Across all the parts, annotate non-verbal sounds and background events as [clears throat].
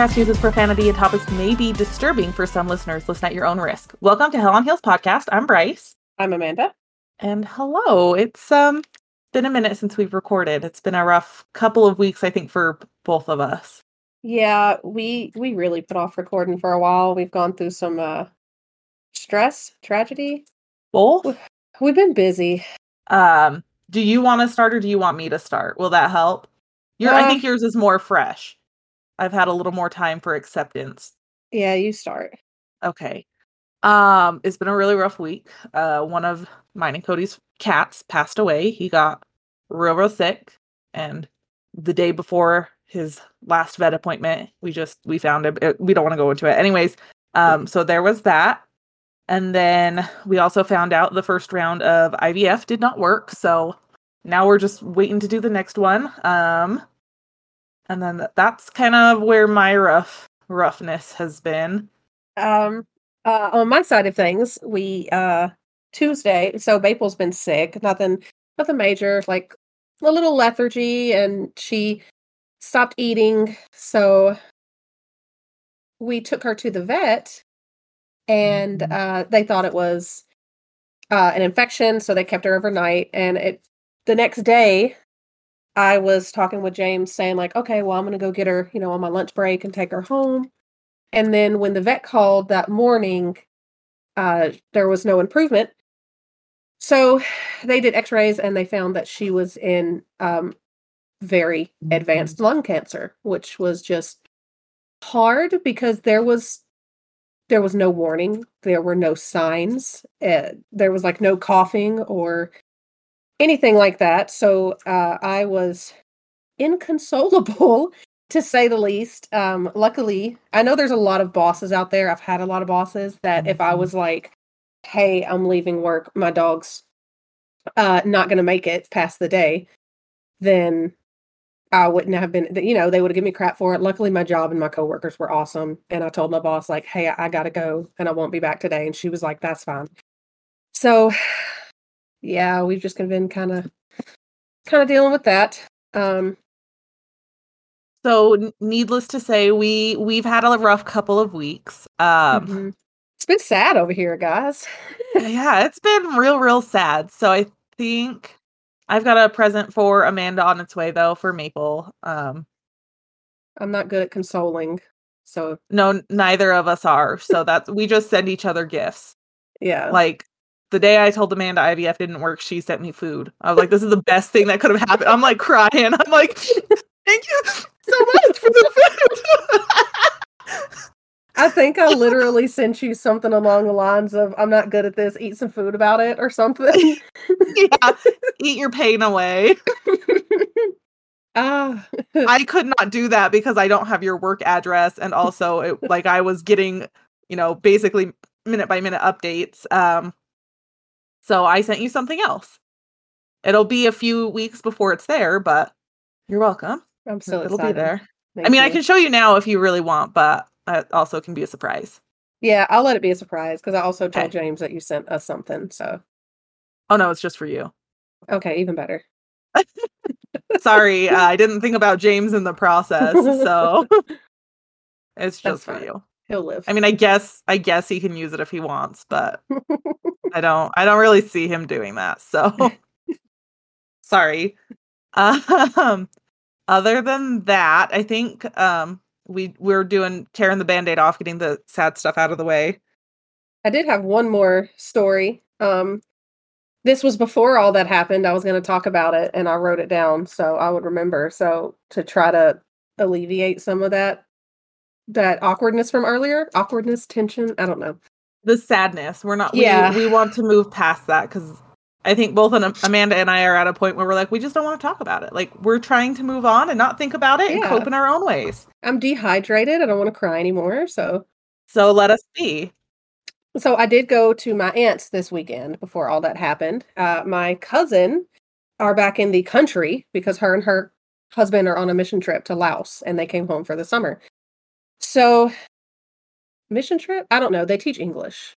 podcast uses profanity and topics may be disturbing for some listeners. Listen at your own risk. Welcome to Hell on Heels podcast. I'm Bryce. I'm Amanda. And hello. It's um been a minute since we've recorded. It's been a rough couple of weeks, I think, for both of us. Yeah, we we really put off recording for a while. We've gone through some uh stress, tragedy. Both? We've been busy. Um, do you want to start or do you want me to start? Will that help? Your I Uh, think yours is more fresh. I've had a little more time for acceptance. Yeah, you start. Okay. Um, it's been a really rough week. Uh, one of mine and Cody's cats passed away. He got real, real sick, and the day before his last vet appointment, we just we found him. it- we don't want to go into it, anyways. Um, so there was that, and then we also found out the first round of IVF did not work. So now we're just waiting to do the next one. Um, and then that's kind of where my rough roughness has been. Um uh on my side of things, we uh Tuesday, so Maple's been sick, nothing nothing major, like a little lethargy and she stopped eating, so we took her to the vet and Mhm. uh they thought it was uh an infection, so they kept her overnight and it the next day I was talking with James saying like, okay, well I'm gonna go get her, you know, on my lunch break and take her home. And then when the vet called that morning, uh, there was no improvement. So they did x rays and they found that she was in um, very advanced lung cancer, which was just hard because there was there was no warning there were no signs uh, there was like no coughing or anything like that so uh, i was inconsolable to say the least. Um, luckily, I know there's a lot of bosses out there. I've had a lot of bosses that if I Mhm. was like, "Hey, I'm leaving work. My dog's uh, not going to make it past the day," then I wouldn't have been. You know, they would have given me crap for it. Luckily, my job and my coworkers were awesome, and I told my boss like, "Hey, I, I got to go, and I won't be back today," and she was like, "That's fine." So, yeah, we've just been kind of kind of dealing with that. Um, So needless to say, we we've had a rough couple of weeks. Um Mhm. It's been sad over here, guys. [laughs] yeah, it's been real real sad. So I think I've got a present for Amanda on its way though for Maple. Um I'm not good at consoling. So, no neither of us are. So that's we just send each other gifts. yeah. Like the day I told Amanda IVF didn't work, she sent me food. I was like, this is the best thing that could have happened. I'm like crying. I'm like, thank you so much for the food. I think I [laughs] literally sent you something along the lines of I'm not good at this, eat some food about it or something. [laughs] yeah, eat your pain away. Ah, I could not do that because I don't have your work address and also it, like I was getting, you know, basically minute by minute updates. Um so I sent you something else. It'll be a few weeks before it's there, but you're welcome. I'm so It'll excited. be there. I Thank mean, I can show you now if you really want, but it also can be a surprise. Yeah, I'll let it be a surprise because I also told Okay. James that you sent us something. So, Oh no, it's just for you. okay, even better. [laughs] Sorry, uh, I didn't think about James in the process, so [laughs] it's That's just for fine. you. He'll live. I mean, I guess I guess he can use it if he wants, but [laughs] I don't I don't really see him doing that. So [laughs] sorry. Um other than that, I think um we we're doing tearing the band-aid off, getting the sad stuff out of the way. I did have one more story. Um, this was before all that happened. I was going to talk about it and I wrote it down so I would remember. So to try to alleviate some of that that awkwardness from earlier, awkwardness, tension, I don't know. The sadness. We're not Yeah. we, we want to move past that because I think both Am- Amanda and I are at a point where we're like, we just don't want to talk about it. Like we're trying to move on and not think about it and cope in our own ways. I'm dehydrated. I don't want to cry anymore. So So let us be. so I did go to my aunt's this weekend before all that happened. Uh, my cousin are back in the country because her and her husband are on a mission trip to Laos and they came home for the summer. So mission trip? I don't know. They teach English.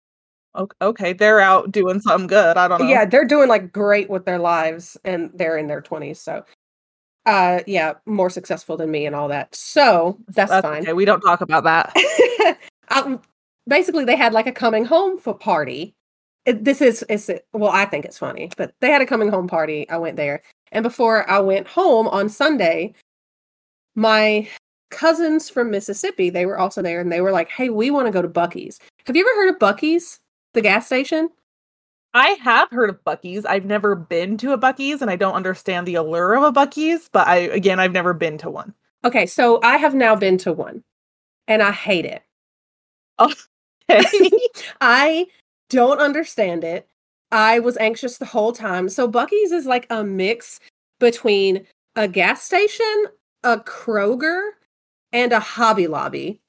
Okay, they're out doing something good. I don't know. Yeah, they're doing like great with their lives and they're in their 20s. So uh yeah, more successful than me and all that. So that's, That's fine. okay. We don't talk about that. [laughs] um, basically, they had like a coming home for party. It- this is is well, I think it's funny, but they had a coming home party. I went there, and before I went home on Sunday, my cousins from Mississippi they were also there, and they were like, "Hey, we want to go to Buc-ee's. Have you ever heard of Buc-ee's, the gas station?" I have heard of Buc-ee's. I've never been to a Buc-ee's and I don't understand the allure of a Buc-ee's, but I again I've never been to one. Okay, so I have now been to one, and I hate it. Okay. [laughs] I don't understand it. I was anxious the whole time. So Buc-ee's is like a mix between a gas station, a Kroger, and a Hobby Lobby.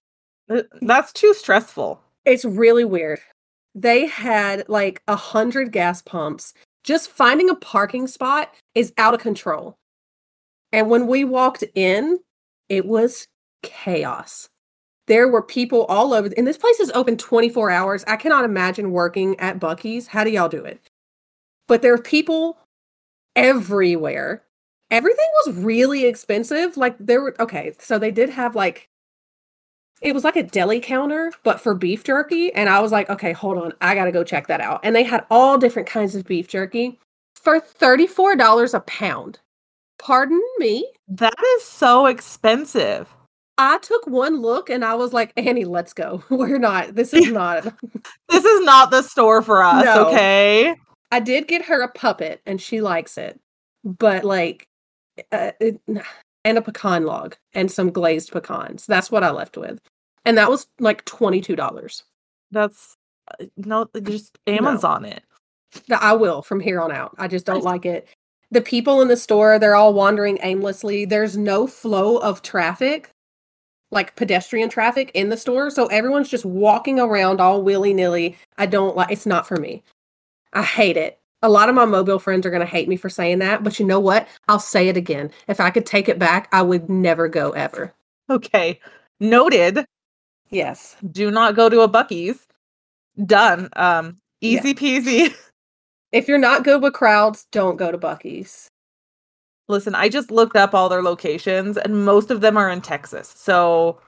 That's too stressful. It's really weird. They had like a hundred gas pumps. Just finding a parking spot is out of control. And when we walked in, it was chaos. There were people all over, and this place is open 24 hours. I cannot imagine working at Buc-ee's. How do y'all do it? But there are people everywhere. Everything was really expensive. Like there were okay, so they did have like it was like a deli counter, but for beef jerky. And I was like, okay, hold on, I gotta go check that out. And they had all different kinds of beef jerky for $34 a pound. Pardon me? That is so expensive. I took one look and I was like, Annie, let's go. [laughs] We're not, this is [laughs] not. This is not the store for us, No. okay? I did get her a puppet and she likes it, but like, uh, and a pecan log and some glazed pecans. That's what I left with. And that was like $22. That's uh, no just Amazon it. that I will from here on out. I just don't Nice. like it. The people in the store, they're all wandering aimlessly. There's no flow of traffic, like pedestrian traffic in the store. So everyone's just walking around all willy nilly. I don't like it's not for me. I hate it. A lot of my mobile friends are going to hate me for saying that, but you know what? I'll say it again. If I could take it back, I would never go ever. Okay. Noted. Yes. Do not go to a Buc-ee's. Done. Um Yeah. easy peasy. If you're not good with crowds, don't go to Buc-ee's. Listen, I just looked up all their locations and most of them are in Texas. So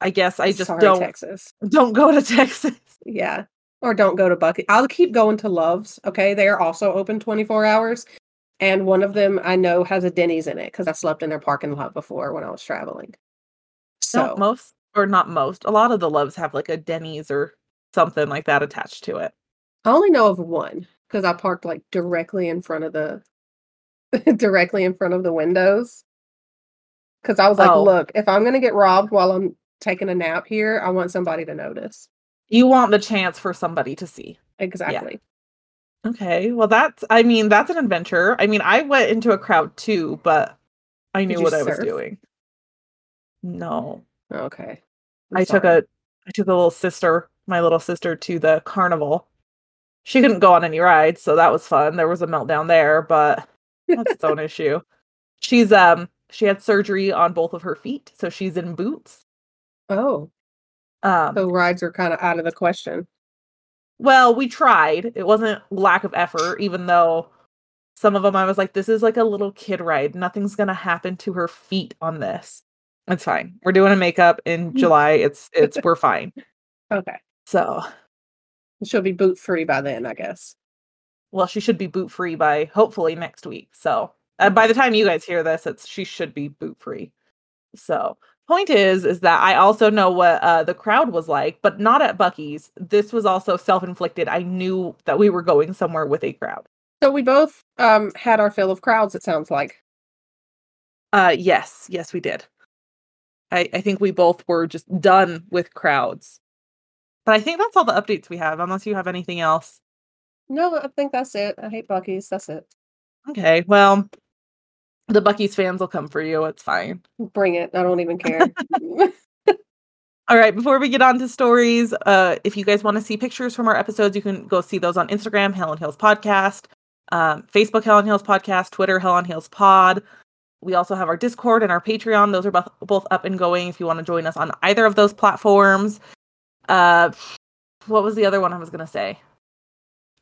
I guess I just Sorry, don't Texas. don't go to [laughs] Texas. Yeah. Or don't go to Bucky. I'll keep going to Love's. Okay. They are also open 24 hours. And one of them I know has a Denny's in it because I slept in their parking lot before when I was traveling. So most or not most, a lot of the loves have like a Denny's or something like that attached to it. I only know of one because I parked like directly in front of the [laughs] directly in front of the windows. Because I was like, Oh. look, if I'm gonna get robbed while I'm taking a nap here, I want somebody to notice. You want the chance for somebody to see. Exactly. Okay. Well, that's, I mean, that's an adventure. I mean, I went into a crowd too, but I knew what I was doing. No. Okay. I'm I took a, I took a little sister, my little sister to the carnival. She couldn't go on any rides, so that was fun. There was a meltdown there, but that's its own [laughs] issue. She's, um, she had surgery on both of her feet, so she's in boots. Oh, Um, so rides are kind of out of the question. Well, we tried. It wasn't lack of effort, even though some of them I was like, this is like a little kid ride. Nothing's gonna happen to her feet on this. It's fine. We're doing a makeup in July. It's it's we're fine. [laughs] Okay. So She'll be boot free by then, I guess. well, she should be boot free by hopefully next week. So uh, by the time you guys hear this, it's she should be boot free. So point is is that I also know what uh, the crowd was like, but not at Buc-ee's. This was also self inflicted. I knew that we were going somewhere with a crowd. So we both um had our fill of crowds, it sounds like. Uh yes, yes we did. I I think we both were just done with crowds. But I think that's all the updates we have unless you have anything else. No, I think that's it. I hate Buc-ee's. That's it. Okay, well, the Buc-ee's fans will come for you. It's fine. Bring it. I don't even care. [laughs] All right, before we get on to stories, uh, if you guys want to see pictures from our episodes, you can go see those on Instagram, Hell on Heels Podcast, um, Facebook, Hell on Heels Podcast, Twitter, Hell on Heels Pod. We also have our Discord and our Patreon. Those are both, both up and going if you want to join us on either of those platforms. Uh, what was the other one I was going to say?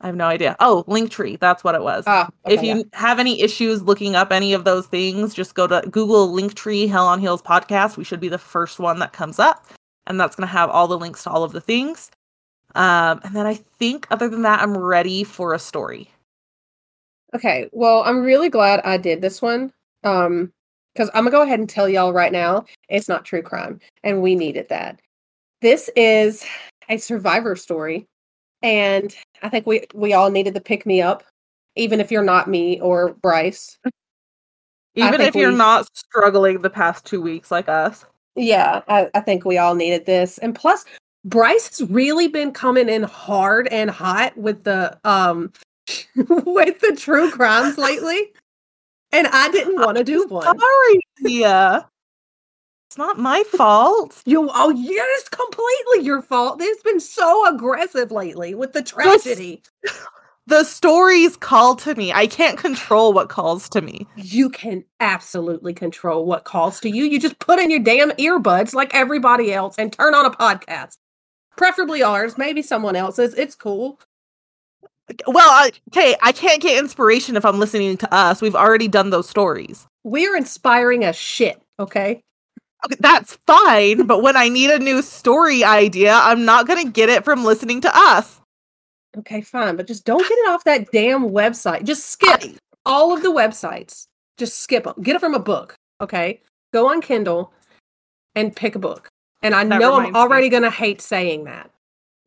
I have no idea. Oh, Linktree. That's what it was. Ah, if you yeah. have any issues looking up any of those things, just go to Google Linktree Hell on Heels podcast. We should be the first one that comes up, and that's going to have all the links to all of the things. Um, and then I think, other than that, I'm ready for a story. Okay, well, I'm really glad I did this one. Um, because I'm gonna go ahead and tell y'all right now, it's not true crime, and we needed that. This is a survivor story, and I think we we all needed to pick me up, even if you're not me or Bryce. Even if you're we- not struggling the past two weeks like us. Yeah, I, I think we all needed this, and plus, Bryce has really been coming in hard and hot with the um [laughs] with the true crimes lately, and I didn't want to do one. Sorry, Tia. It's not my fault. You oh yeah, it's completely your fault. It's been so aggressive lately with the tragedy. [sighs] The stories call to me. I can't control what calls to me. You can absolutely control what calls to you. You just put in your damn earbuds like everybody else and turn on a podcast. Preferably ours, maybe someone else's. It's cool. Well, I, okay, I can't get inspiration if I'm listening to us. We've already done those stories. We're inspiring as shit, okay? Okay, that's fine, but when I need a new story idea, I'm not going to get it from listening to us. Okay, fine, but just don't get it off that damn website. Just skip I- all of the websites. Just skip them. Get it from a book, okay? Go on Kindle and pick a book. And I That know I'm already going to hate saying that.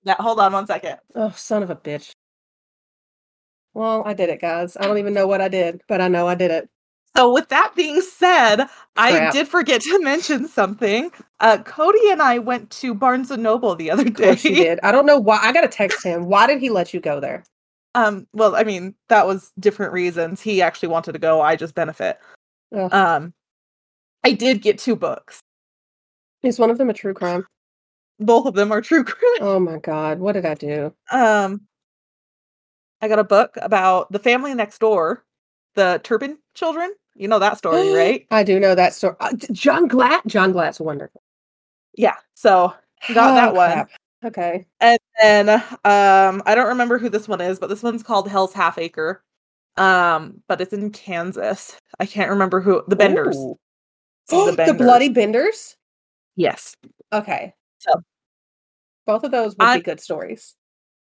Yeah, hold on one second. Oh, son of a bitch. Well, I did it, guys. I don't even know what I did, but I know I did it. So, with that being said, I did forget to [laughs] mention something. Uh, Cody and I went to Barnes and Noble the other Of day. you did. I don't know why. I got to text him. [laughs] Why did he let you go there? Um, well, I mean, that was different reasons. He actually wanted to go. I just benefit. Um, I did get two books. Is one of them a true crime? Both of them are true crime. Oh my God. What did I do? Um, I got a book about the family next door, the Turpin children. You know that story, [gasps] right? I do know that story. Uh, John Glatt. John Glatt's wonderful. Yeah. So got that one. Oh, crap. Okay. And then um I don't remember who this one is, but this one's called Hell's Half Acre. Um, but it's in Kansas. I can't remember who the Benders. Ooh. This is the, [gasps] Bloody Benders? Yes. Okay. So- both of those would I- be good stories.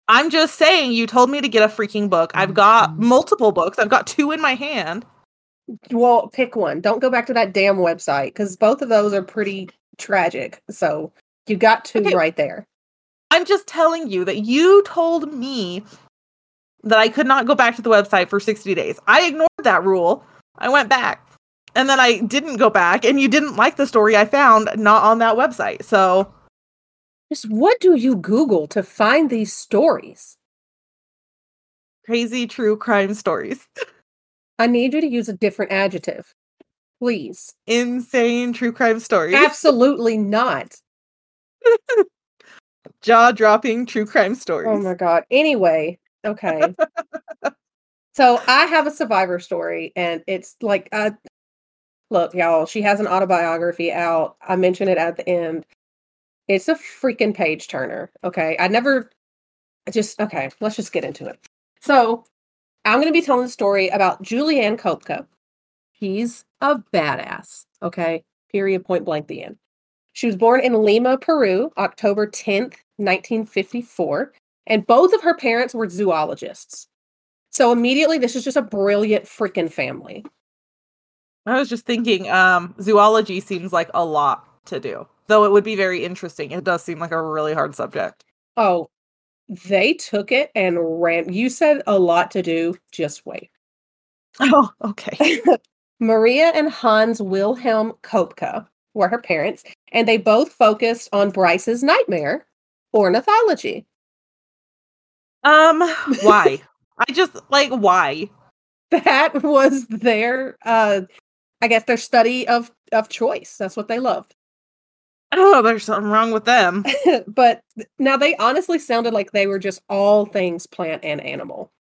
I'm just saying you told me to get a freaking book. I've got multiple books. I've got two in my hand. Well, pick one. Don't go back to that damn website because both of those are pretty tragic. So you got two Okay. right there. I'm just telling you that you told me that I could not go back to the website for 60 days. I ignored that rule. I went back. And then I didn't go back and you didn't like the story I found not on that website. So Just what do you Google to find these stories? crazy true crime stories. [laughs] I need you to use a different adjective. Please. Insane true crime stories. Absolutely not. [laughs] Jaw dropping true crime stories. Oh my god. Anyway, okay. [laughs] so I have a survivor story, and it's like, uh, look, y'all. She has an autobiography out. I mention it at the end. It's a freaking page turner. Okay, I never. I just okay. Let's just get into it. So I'm going to be telling the story about Juliane Koepcke. He's a badass. Okay, period. Point blank. The end. She was born in Lima, Peru, October 10th, 1954 and both of her parents were zoologists. So immediately, this is just a brilliant freaking family. I was just thinking, um, zoology seems like a lot to do. Though it would be very interesting. It does seem like a really hard subject. Oh, they took it and ran. You said a lot to do. Just wait. Oh, okay. [laughs] Maria and Hans Wilhelm Koepcke were her parents, and they both focused on Bryce's nightmare, ornithology. Um, why? [laughs] I just like why? That was their, uh, I guess, their study of of choice. That's what they loved. Oh, there's something wrong with them. [laughs] but now they honestly sounded like they were just all things plant and animal.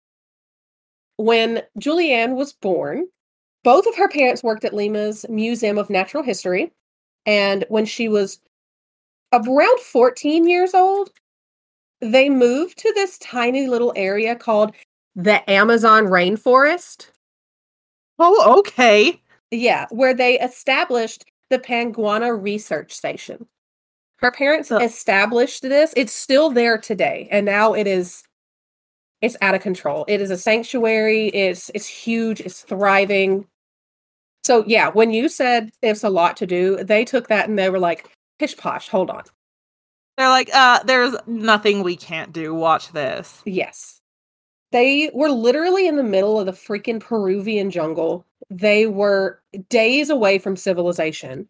When Juliane was born, both of her parents worked at Lima's Museum of Natural History. And when she was around 14 years old, they moved to this tiny little area called the Amazon rainforest. Oh, okay. Yeah, where they established the Panguana Research Station. Her parents established this. It's still there today, and now it is it's out of control. It is a sanctuary. It's it's huge. It's thriving. So yeah, when you said it's a lot to do, they took that and they were like, pish posh, hold on. They're like, uh, there's nothing we can't do. Watch this. Yes. They were literally in the middle of the freaking Peruvian jungle. They were days away from civilization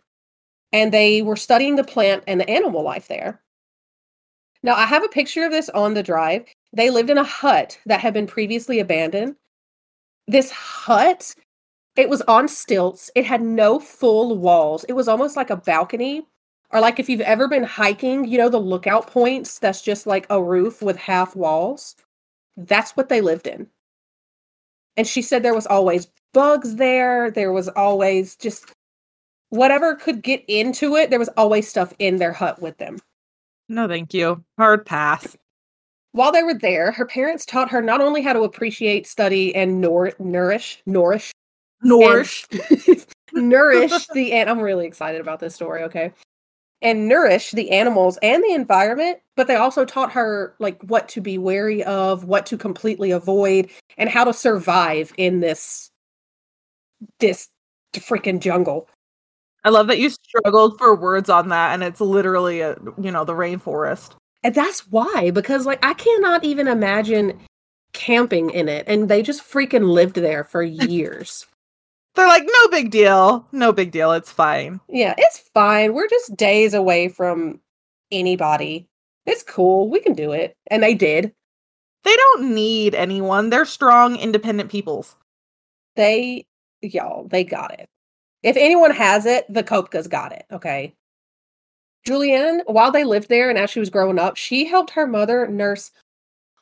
and they were studying the plant and the animal life there. Now, I have a picture of this on the drive. They lived in a hut that had been previously abandoned. This hut, it was on stilts. It had no full walls. It was almost like a balcony or like if you've ever been hiking, you know, the lookout points that's just like a roof with half walls. That's what they lived in. And she said there was always bugs there. There was always just whatever could get into it. There was always stuff in their hut with them. No, thank you. Hard pass. While they were there, her parents taught her not only how to appreciate, study, and nour- nourish, nourish, Nourish. [laughs] nourish the and I'm really excited about this story, okay? And nourish the animals and the environment, but they also taught her like what to be wary of, what to completely avoid, and how to survive in this this freaking jungle. I love that you struggled for words on that, and it's literally a you know the rainforest. And that's why, because like I cannot even imagine camping in it. And they just freaking lived there for [laughs] years. They're like, no big deal, no big deal. It's fine. yeah, it's fine. We're just days away from anybody. It's cool. We can do it. And they did. They don't need anyone. They're strong, independent peoples. They, y'all, they got it. If anyone has it, the Koepckes got it. Okay. Juliane, while they lived there and as she was growing up, she helped her mother nurse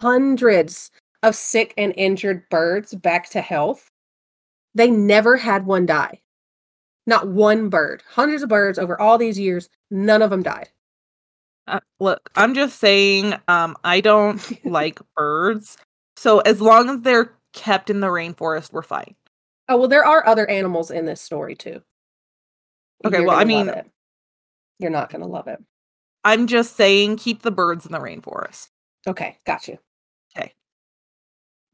hundreds of sick and injured birds back to health. They never had one die. Not one bird. Hundreds of birds over all these years, none of them died. Uh, look, I'm just saying, um, I don't [laughs] like birds. So as long as they're kept in the rainforest, we're fine. Oh, well, there are other animals in this story too. Okay, You're well, I mean- you're not going to love it. I'm just saying, keep the birds in the rainforest. Okay, got you. Okay.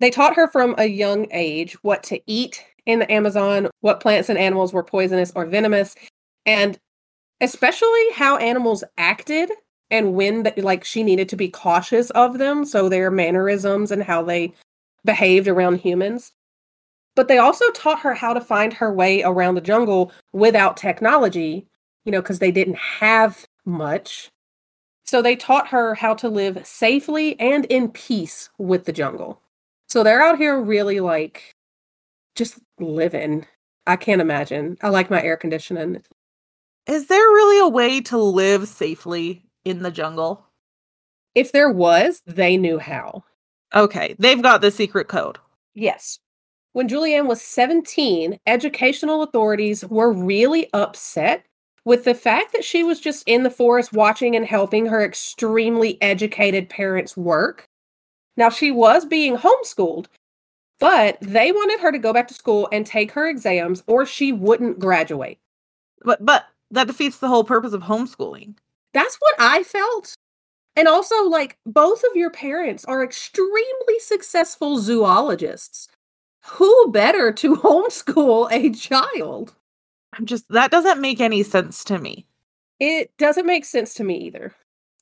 They taught her from a young age what to eat in the Amazon, what plants and animals were poisonous or venomous, and especially how animals acted and when the, like she needed to be cautious of them, so their mannerisms and how they behaved around humans. But they also taught her how to find her way around the jungle without technology, you know, because they didn't have much. So they taught her how to live safely and in peace with the jungle. So they're out here really like just living. I can't imagine. I like my air conditioning. Is there really a way to live safely in the jungle? If there was, they knew how. Okay, they've got the secret code. Yes. When Juliane was 17, educational authorities were really upset with the fact that she was just in the forest watching and helping her extremely educated parents work. Now, she was being homeschooled, but they wanted her to go back to school and take her exams or she wouldn't graduate. But but that defeats the whole purpose of homeschooling. That's what I felt. And also, like, both of your parents are extremely successful zoologists. Who better to [laughs] homeschool a child? I'm just that doesn't make any sense to me. It doesn't make sense to me either.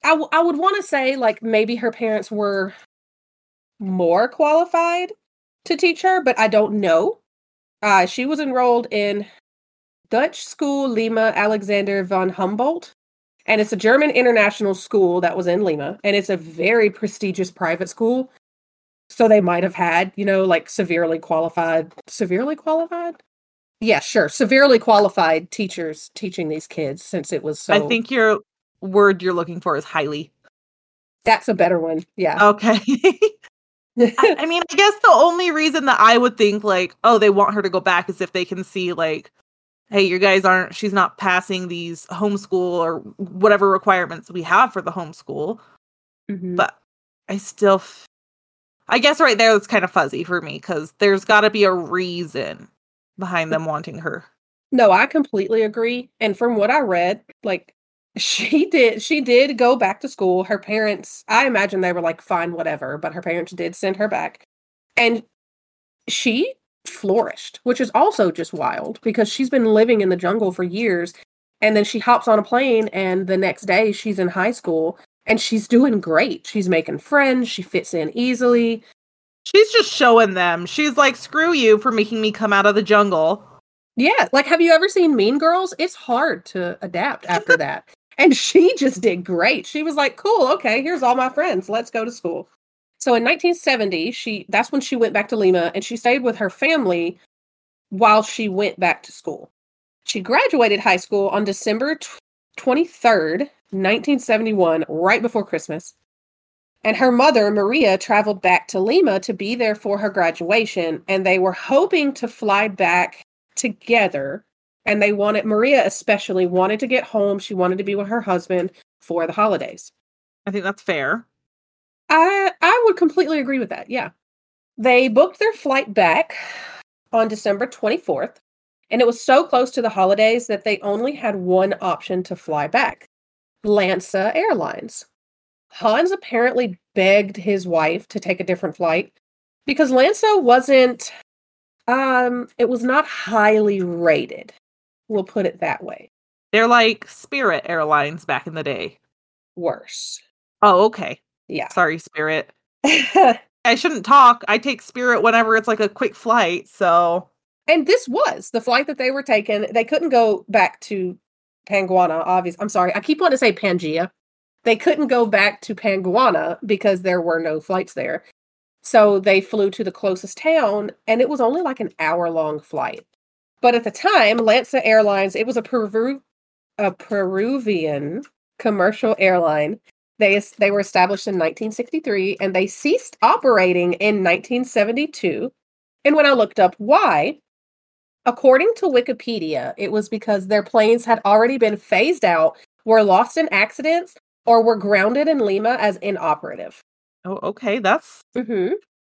I, w- I would want to say, like, maybe her parents were more qualified to teach her, but I don't know. Uh, she was enrolled in Dutch school Lima Alexander von Humboldt, and it's a German international school that was in Lima, and it's a very prestigious private school. So they might have had, you know, like severely qualified, severely qualified? Yeah, sure. Severely qualified teachers teaching these kids since it was so I think your word you're looking for is highly. that's a better one. Yeah. Okay. [laughs] I, I [laughs] mean, I guess the only reason that I would think like, oh, they want her to go back is if they can see like, hey, you guys aren't she's not passing these homeschool or whatever requirements we have for the homeschool. Mhm. But I still, f- I guess right there it's kind of fuzzy for me because there's got to be a reason behind them wanting her. No, I completely agree. And from what I read, like she did she did go back to school. Her parents, I imagine they were like fine whatever, but her parents did send her back. And she flourished, which is also just wild because she's been living in the jungle for years and then she hops on a plane and the next day she's in high school and she's doing great. She's making friends, she fits in easily. She's just showing them. She's like, screw you for making me come out of the jungle. Yeah, like have you ever seen Mean Girls? It's hard to adapt after [laughs] that. And she just did great. She was like, "Cool, okay, here's all my friends. Let's go to school." So in 1970, she that's when she went back to Lima and she stayed with her family while she went back to school. She graduated high school on December 23rd, 1971, right before Christmas. And her mother, Maria, traveled back to Lima to be there for her graduation, and they were hoping to fly back together and they wanted Maria especially wanted to get home. She wanted to be with her husband for the holidays. I think that's fair. I I would completely agree with that. Yeah. They booked their flight back on December 24th, and it was so close to the holidays that they only had one option to fly back. LANSA Airlines. Hans apparently begged his wife to take a different flight because LANSA wasn't um it was not highly rated. We'll put it that way. They're like Spirit Airlines back in the day. Worse. Oh, okay. Yeah. Sorry, Spirit. [laughs] I shouldn't talk. I take Spirit whenever it's like a quick flight. So, and this was the flight that they were taking. They couldn't go back to Panguana, obviously. I'm sorry. I keep wanting to say Pangea. They couldn't go back to Panguana because there were no flights there. So they flew to the closest town, and it was only like an hour long flight. But at the time, LANSA Airlines, it was a Peru, a Peruvian commercial airline. They they were established in 1963 and they ceased operating in 1972. And when I looked up why, according to Wikipedia, it was because their planes had already been phased out, were lost in accidents, or were grounded in Lima as inoperative. Oh, okay. That's Mm-hmm.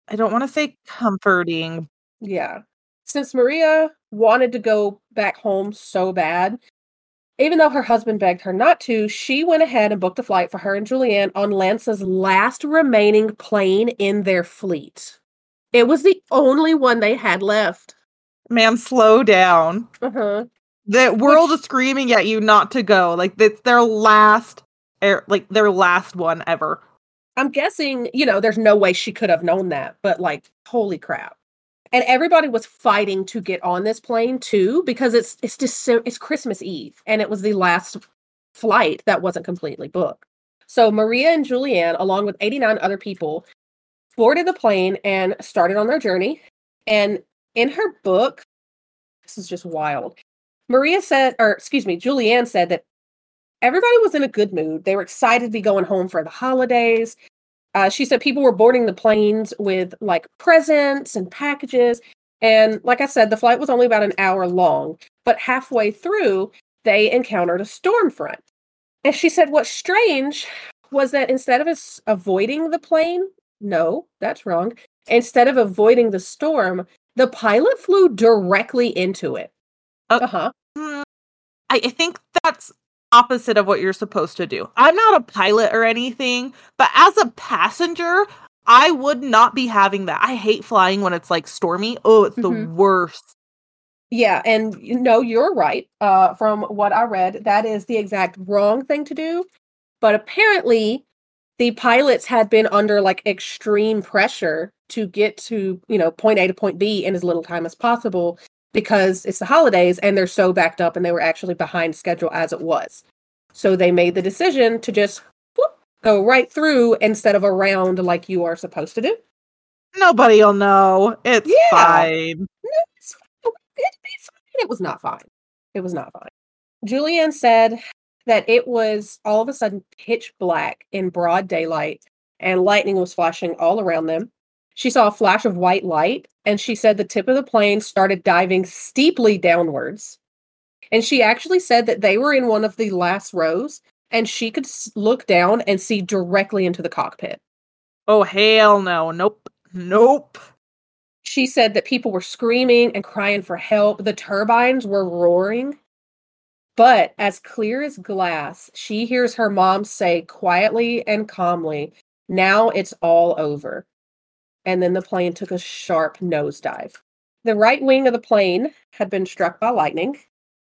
I don't want to say comforting. Yeah. Since Maria wanted to go back home so bad, even though her husband begged her not to, she went ahead and booked a flight for her and Julianne on LANSA's last remaining plane in their fleet. It was the only one they had left. Ma'am, slow down. Uh-huh. The world is screaming at you not to go. Like it's their last air like their last one ever. I'm guessing, you know, there's no way she could have known that, but like, holy crap. And everybody was fighting to get on this plane too, because it's it's just it's Christmas Eve, and it was the last flight that wasn't completely booked. So Maria and Juliane, along with 89 other people, boarded the plane and started on their journey. And in her book, this is just wild. Maria said, or excuse me, Juliane said that everybody was in a good mood. They were excited to be going home for the holidays. Uh, she said people were boarding the planes with like presents and packages. And like I said, the flight was only about an hour long, but halfway through, they encountered a storm front. And she said what's strange was that instead of us avoiding the plane, no, that's wrong. Instead of avoiding the storm, the pilot flew directly into it. Oh. Uh huh. Mm, I, I think that's opposite of what you're supposed to do. I'm not a pilot or anything, but as a passenger, I would not be having that. I hate flying when it's like stormy. Oh, it's the Mhm. worst. Yeah, and you know you're right. Uh, from what I read, that is the exact wrong thing to do. But apparently, the pilots had been under like extreme pressure to get to you know point A to point B in as little time as possible because it's the holidays and they're so backed up and they were actually behind schedule as it was. So they made the decision to just whoop, go right through instead of around like you are supposed to do. Nobody'll know. It's Yeah. fine. No, it's fine. It'd be fine. It was not fine. It was not fine. Juliane said that it was all of a sudden pitch black in broad daylight and lightning was flashing all around them. She saw a flash of white light and she said the tip of the plane started diving steeply downwards. And she actually said that they were in one of the last rows and she could look down and see directly into the cockpit. Oh hell no. Nope. Nope. She said that people were screaming and crying for help. The turbines were roaring. But as clear as glass, she hears her mom say quietly and calmly, Now it's all over. And then the plane took a sharp nosedive. The right wing of the plane had been struck by lightning,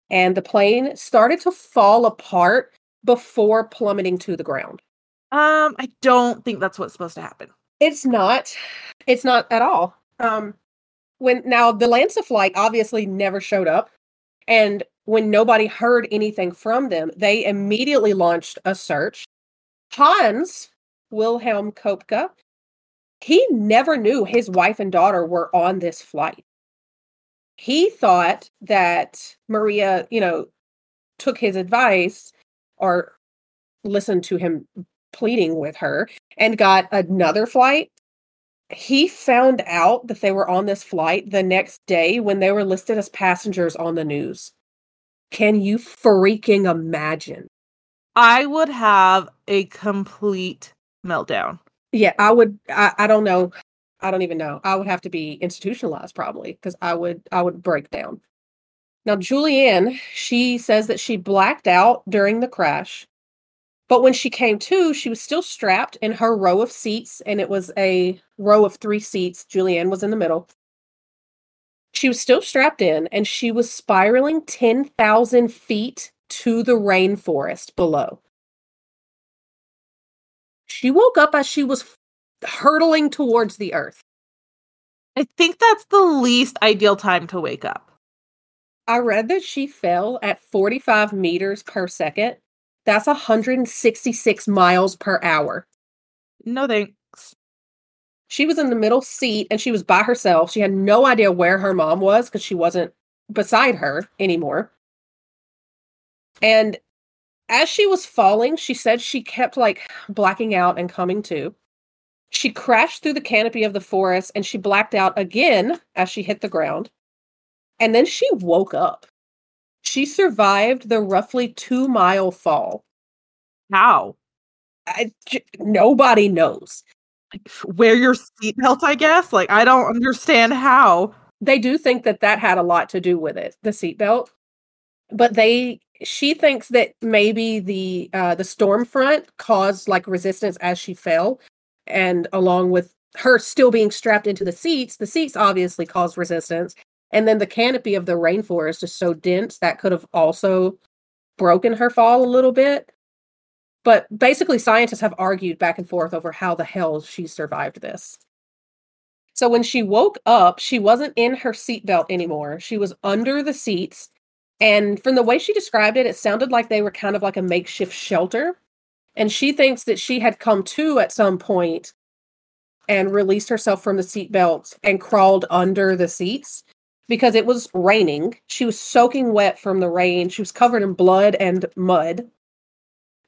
and the plane started to fall apart before plummeting to the ground. Um, I don't think that's what's supposed to happen. It's not. It's not at all. Um, when now the LANSA flight obviously never showed up, and when nobody heard anything from them, they immediately launched a search. Hans Wilhelm Koepcke, he never knew his wife and daughter were on this flight. He thought that Maria, you know, took his advice or listened to him pleading with her and got another flight. He found out that they were on this flight the next day when they were listed as passengers on the news. Can you freaking imagine? I would have a complete meltdown. Yeah, I would I, I don't know. I don't even know. I would have to be institutionalized probably because I would I would break down. Now Juliane, she says that she blacked out during the crash but when she came to, she was still strapped in her row of seats, and it was a row of three seats. Juliane was in the middle. She was still strapped in, and she was spiraling 10,000 feet to the rainforest below. She woke up as she was hurtling towards the earth. I think that's the least ideal time to wake up. I read that she fell at 45 meters per second that's 166 miles per hour. No thanks. She was in the middle seat and she was by herself. She had no idea where her mom was because she wasn't beside her anymore. And as she was falling, she said she kept like blacking out and coming to. She crashed through the canopy of the forest and she blacked out again as she hit the ground. And then she woke up. She survived the roughly two mile fall. How? I, j- nobody knows. Wear your seatbelt, I guess. Like, I don't understand how. They do think that that had a lot to do with it, the seatbelt. But they, she thinks that maybe the uh, the storm front caused like resistance as she fell, and along with her still being strapped into the seats, the seats obviously caused resistance, and then the canopy of the rainforest is so dense that could have also broken her fall a little bit. But basically, scientists have argued back and forth over how the hell she survived this. So when she woke up, she wasn't in her seatbelt anymore. She was under the seats. And from the way she described it, it sounded like they were kind of like a makeshift shelter. And she thinks that she had come to at some point and released herself from the seatbelt and crawled under the seats because it was raining. She was soaking wet from the rain. She was covered in blood and mud.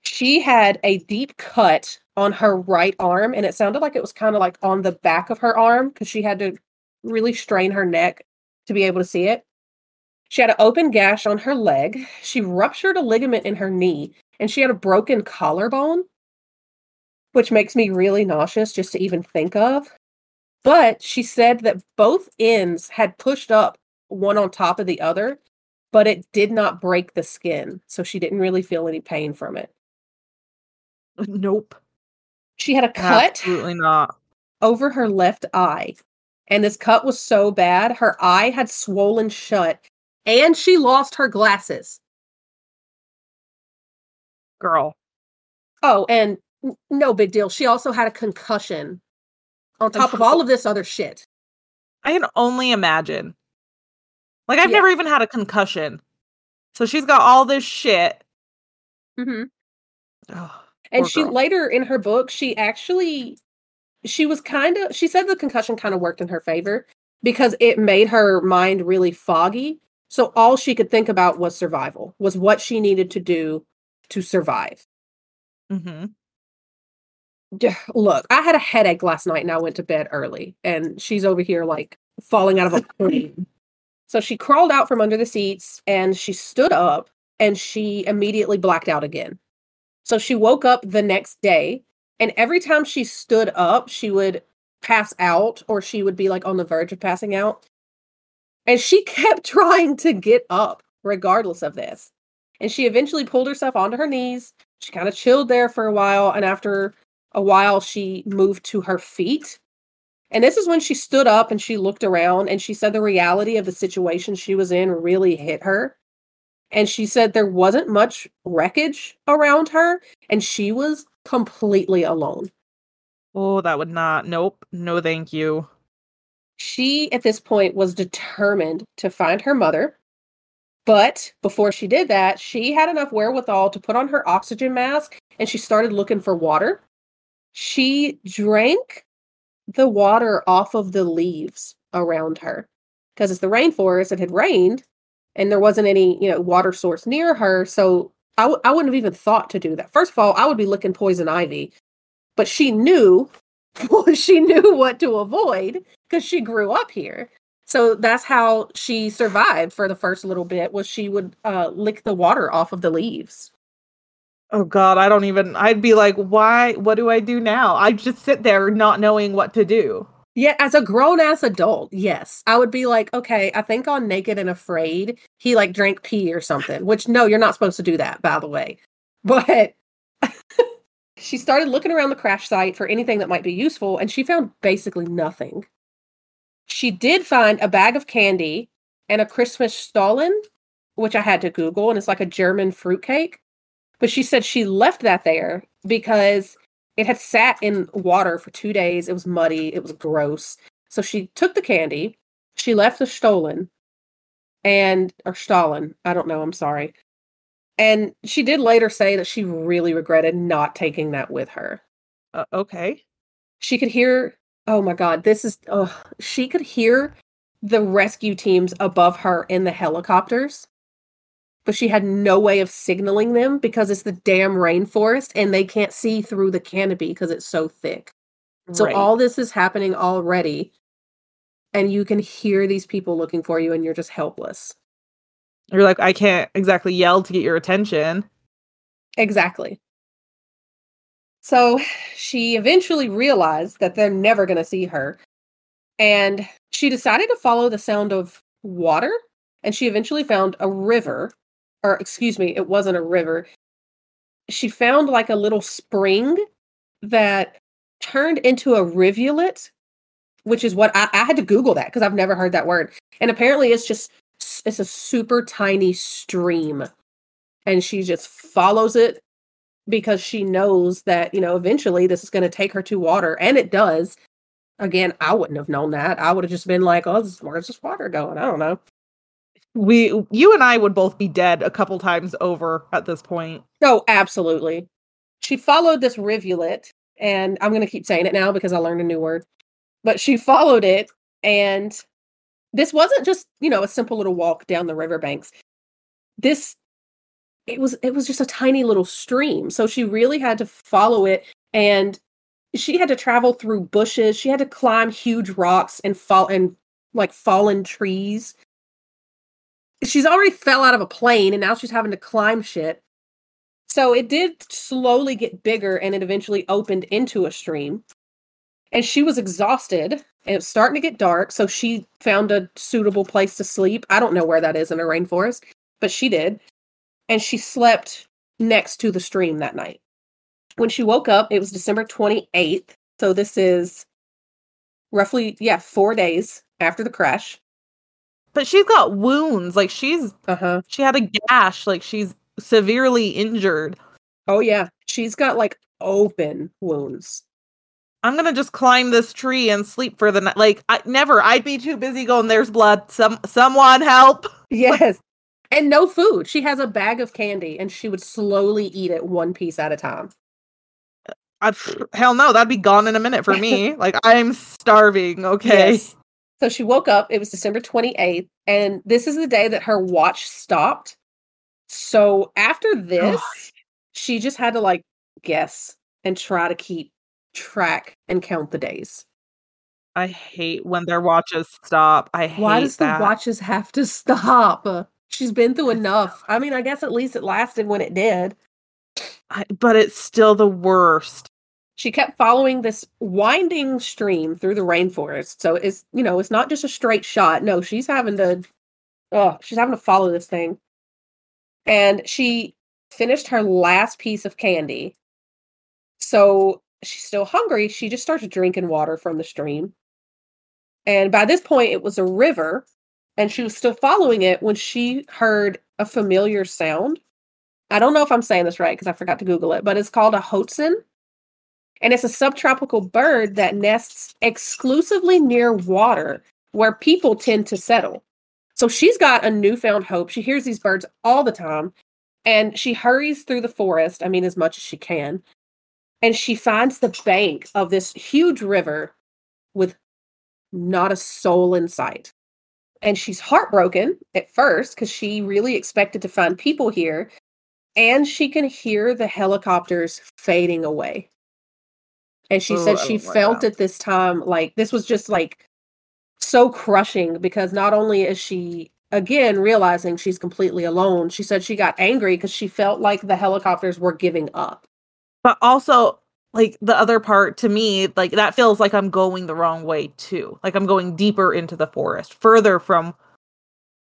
She had a deep cut on her right arm, and it sounded like it was kind of like on the back of her arm because she had to really strain her neck to be able to see it. She had an open gash on her leg. She ruptured a ligament in her knee, and she had a broken collarbone, which makes me really nauseous just to even think of. But she said that both ends had pushed up one on top of the other, but it did not break the skin. So she didn't really feel any pain from it. [laughs] Nope. She had a cut Absolutely not. over her left eye. And this cut was so bad, her eye had swollen shut and she lost her glasses. Girl. Oh, and n- no big deal. She also had a concussion on top of all of this other shit. I can only imagine. Like, I've Yeah. never even had a concussion. So she's got all this shit. Mm-hmm. And she girl. later in her book, she actually she was kind of she said the concussion kind of worked in her favor because it made her mind really foggy. So all she could think about was survival, was what she needed to do to survive. Mm-hmm. Look, I had a headache last night and I went to bed early, and she's over here like falling out of a plane. So she crawled out from under the seats and she stood up and she immediately blacked out again. So she woke up the next day And every time she stood up, she would pass out or she would be like on the verge of passing out. And she [laughs] kept trying to get up regardless of this. And she eventually pulled herself onto her knees. She kind of chilled there for a while. And after a while, she moved to her feet. And this is when she stood up and she looked around and she said the reality of the situation she was in really hit her. And she said there wasn't much wreckage around her and she was completely alone. Oh, that would not. Nope. No, thank you. She, at this point, was determined to find her mother. But before she did that, she had enough wherewithal to put on her oxygen mask and she started looking for water. She drank the water off of the leaves around her because it's the rainforest. It had rained and there wasn't any, you know, water source near her. So I w- I wouldn't have even thought to do that. First of all, I would be looking poison ivy, but she knew [laughs] she knew what to avoid because she grew up here. So that's how she survived for the first little bit was she would uh, lick the water off of the leaves. Oh god, I don't even I'd be like, "Why? What do I do now?" I just sit there not knowing what to do. Yeah, as a grown ass adult, yes. I would be like, okay, I think on Naked and Afraid, he like drank pee or something, which no, you're not supposed to do that, by the way. [laughs] But she started looking around the crash site for anything that might be useful, and she found basically nothing. She did find a bag of candy and a Christmas Stollen, which I had to Google, and it's like a German fruitcake. But she said she left that there because it had sat in water for two days. It was muddy. It was gross. So she took the candy. She left the Stollen and, or Stalin. I don't know. I'm sorry. And she did later say that she really regretted not taking that with her. Uh, okay. She could hear, oh my God, this is, oh, she could hear the rescue teams above her in the helicopters but she had no way of signaling them because it's the damn rainforest and they can't see through the canopy because it's so thick. So right. all this is happening already and you can hear these people looking for you and you're just helpless. You're like I can't exactly yell to get your attention. Exactly. So she eventually realized that they're never going to see her and she decided to follow the sound of water and she eventually found a river or excuse me, it wasn't a river. She found like a little spring that turned into a rivulet, which is what I, I had to Google that because I've never heard that word. And apparently it's just it's a super tiny stream. And she just follows it because she knows that, you know, eventually this is going to take her to water. And it does. Again, I wouldn't have known that. I would have just been like, oh, where's this water going? I don't know we you and I would both be dead a couple times over at this point. Oh, absolutely. She followed this rivulet, and I'm going to keep saying it now because I learned a new word. But she followed it, and this wasn't just you know a simple little walk down the riverbanks. This it was it was just a tiny little stream, so she really had to follow it, and she had to travel through bushes. She had to climb huge rocks and fall and like fallen trees she's already fell out of a plane and now she's having to climb shit. So it did slowly get bigger and it eventually opened into a stream. And she was exhausted and it was starting to get dark. So she found a suitable place to sleep. I don't know where that is in a rainforest, but she did. And she slept next to the stream that night. When she woke up, it was December 28th. So this is roughly, yeah, four days after the crash but she's got wounds. Like she's uh-huh. she had a gash. Like she's severely injured. Oh yeah, she's got like open wounds. I'm gonna just climb this tree and sleep for the night. Like I never. I'd be too busy going. There's blood. Some someone help. [laughs] Yes, and no food. She has a bag of candy, and she would slowly eat it one piece at a time. Uh, I, [sighs] hell no, that'd be gone in a minute for me. [laughs] like I'm starving. Okay. Yes. So she woke up, it was December 28th, and this is the day that her watch stopped. So after oh this, she just had to like guess and try to keep track and count the days. I hate when their watches stop. I hate Why does that. the watches have to [laughs] stop? She's been through enough. I mean, I guess at least it lasted when it did. I, but it's still the worst. she kept following this winding stream through the rainforest. So it's, you know, it's not just a straight shot. No, she's having to, oh, she's having to follow this thing. And she finished her last piece of candy. So she's still hungry. She just starts drinking water from the stream. And by this point, it was a river, and she was still following it when she heard a familiar sound. I don't know if I'm saying this right because I forgot to Google it, but it's called a hoatzin and it's a subtropical bird that nests exclusively near water where people tend to settle. So she's got a newfound hope. She hears these birds all the time and she hurries through the forest, I mean, as much as she can. And she finds the bank of this huge river with not a soul in sight. And she's heartbroken at first because she really expected to find people here. And she can hear the helicopters fading away. And she said she felt at this time like this was just like so crushing because not only is she again realizing she's completely alone, she said she got angry because she felt like the helicopters were giving up. But also, like the other part to me, like that feels like I'm going the wrong way too. Like I'm going deeper into the forest, further from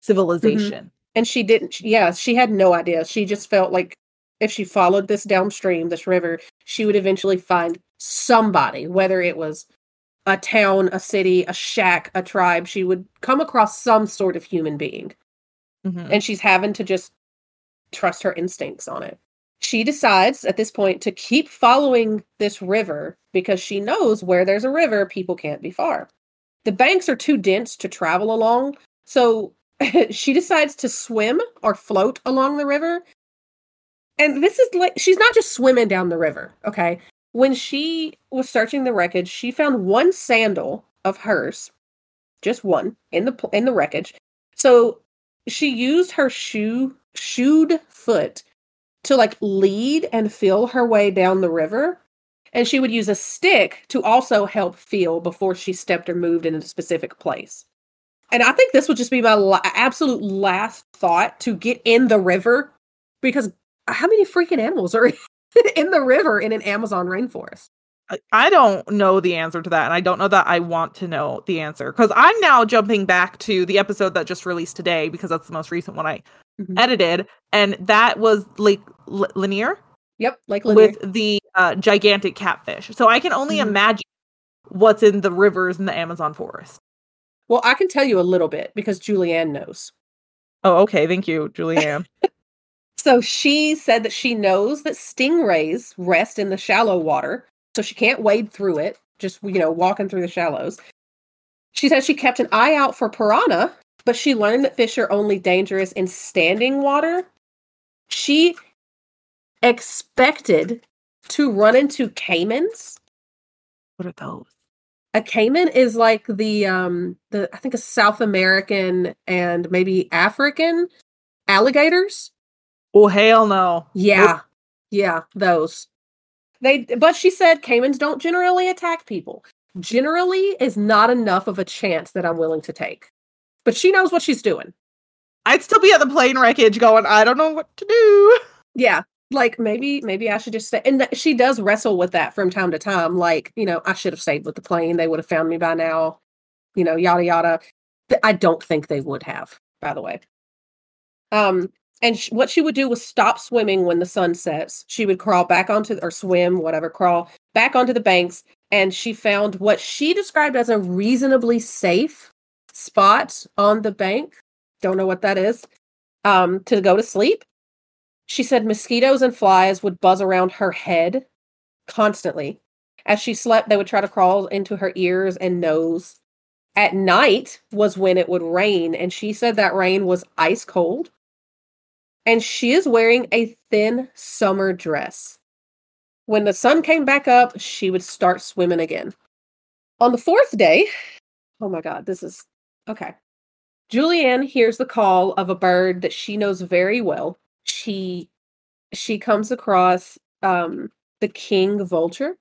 civilization. Mm-hmm. And she didn't, yeah, she had no idea. She just felt like if she followed this downstream, this river, she would eventually find somebody, whether it was a town, a city, a shack, a tribe, she would come across some sort of human being. Mm-hmm. And she's having to just trust her instincts on it. She decides at this point to keep following this river because she knows where there's a river, people can't be far. The banks are too dense to travel along, so [laughs] she decides to swim or float along the river. And this is like, she's not just swimming down the river, okay? when she was searching the wreckage, she found one sandal of hers, just one in the in the wreckage. So she used her shoe shoed foot to like lead and feel her way down the river. And she would use a stick to also help feel before she stepped or moved in a specific place. And I think this would just be my la- absolute last thought to get in the river because how many freaking animals are [laughs] in the river in an Amazon rainforest? I don't know the answer to that, and I don't know that I want to know the answer because I'm now jumping back to the episode that just released today because that's the most recent one I mm-hmm. edited, and that was like L- Lanier. Yep, like Lanier. with the uh, gigantic catfish. So I can only mm-hmm. imagine what's in the rivers in the Amazon forest. Well, I can tell you a little bit because Juliane knows. Oh, okay. Thank you, Juliane. [laughs] So she said that she knows that stingrays rest in the shallow water, so she can't wade through it, just you know, walking through the shallows. She said she kept an eye out for piranha, but she learned that fish are only dangerous in standing water. She expected to run into caimans. What are those? A caiman is like the um the I think a South American and maybe African alligators. Oh hell no. Yeah. Yeah, those. They but she said caimans don't generally attack people. Generally is not enough of a chance that I'm willing to take. But she knows what she's doing. I'd still be at the plane wreckage going, I don't know what to do. [laughs] Yeah. Like maybe maybe I should just stay. And th- she does wrestle with that from time to time. Like, you know, I should have stayed with the plane. They would have found me by now. You know, yada yada. I don't think they would have, by the way. Um, and sh- what she would do was stop swimming when the sun sets. She would crawl back onto or swim, whatever, crawl back onto the banks, and she found what she described as a reasonably safe spot on the bank. Don't know what that is. Um, to go to sleep. She said mosquitoes and flies would buzz around her head constantly. As she slept, they would try to crawl into her ears and nose. At night was when it would rain, and she said that rain was ice cold and she is wearing a thin summer dress. When the sun came back up, she would start swimming again. On the fourth day, oh my God, this is okay. Juliane hears the call of a bird that she knows very well. She she comes across um the king vulture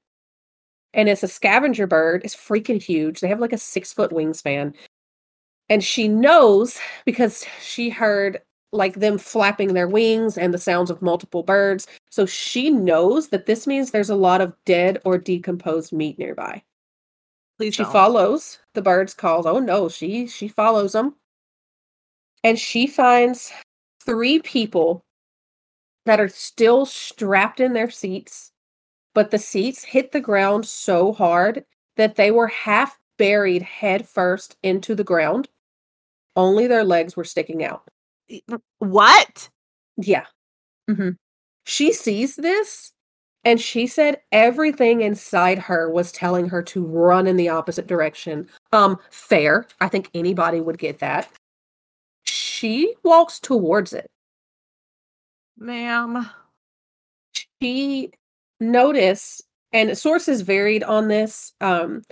and it's a scavenger bird. It's freaking huge. They have like a six foot wingspan. And she knows because she heard like them flapping their wings and the sounds of multiple birds. So she knows that this means there's a lot of dead or decomposed meat nearby. Please she don't. follows the birds' calls. Oh no, she she follows them. And she finds three people that are still strapped in their seats, but the seats hit the ground so hard that they were half buried head first into the ground. Only their legs were sticking out. What? Yeah. Mm-hmm. She sees this and she said everything inside her was telling her to run in the opposite direction. Um, fair. I think anybody would get that. She walks towards it. Ma'am. She noticed, and sources varied on this. Um,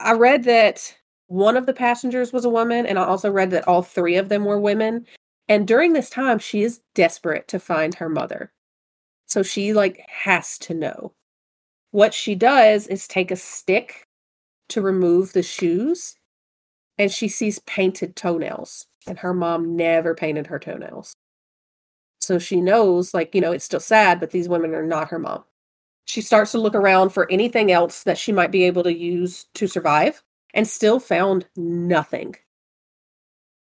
I read that one of the passengers was a woman, and I also read that all three of them were women. And during this time, she is desperate to find her mother. So she like has to know. What she does is take a stick to remove the shoes, and she sees painted toenails. And her mom never painted her toenails. So she knows, like, you know, it's still sad, but these women are not her mom. She starts to look around for anything else that she might be able to use to survive and still found nothing.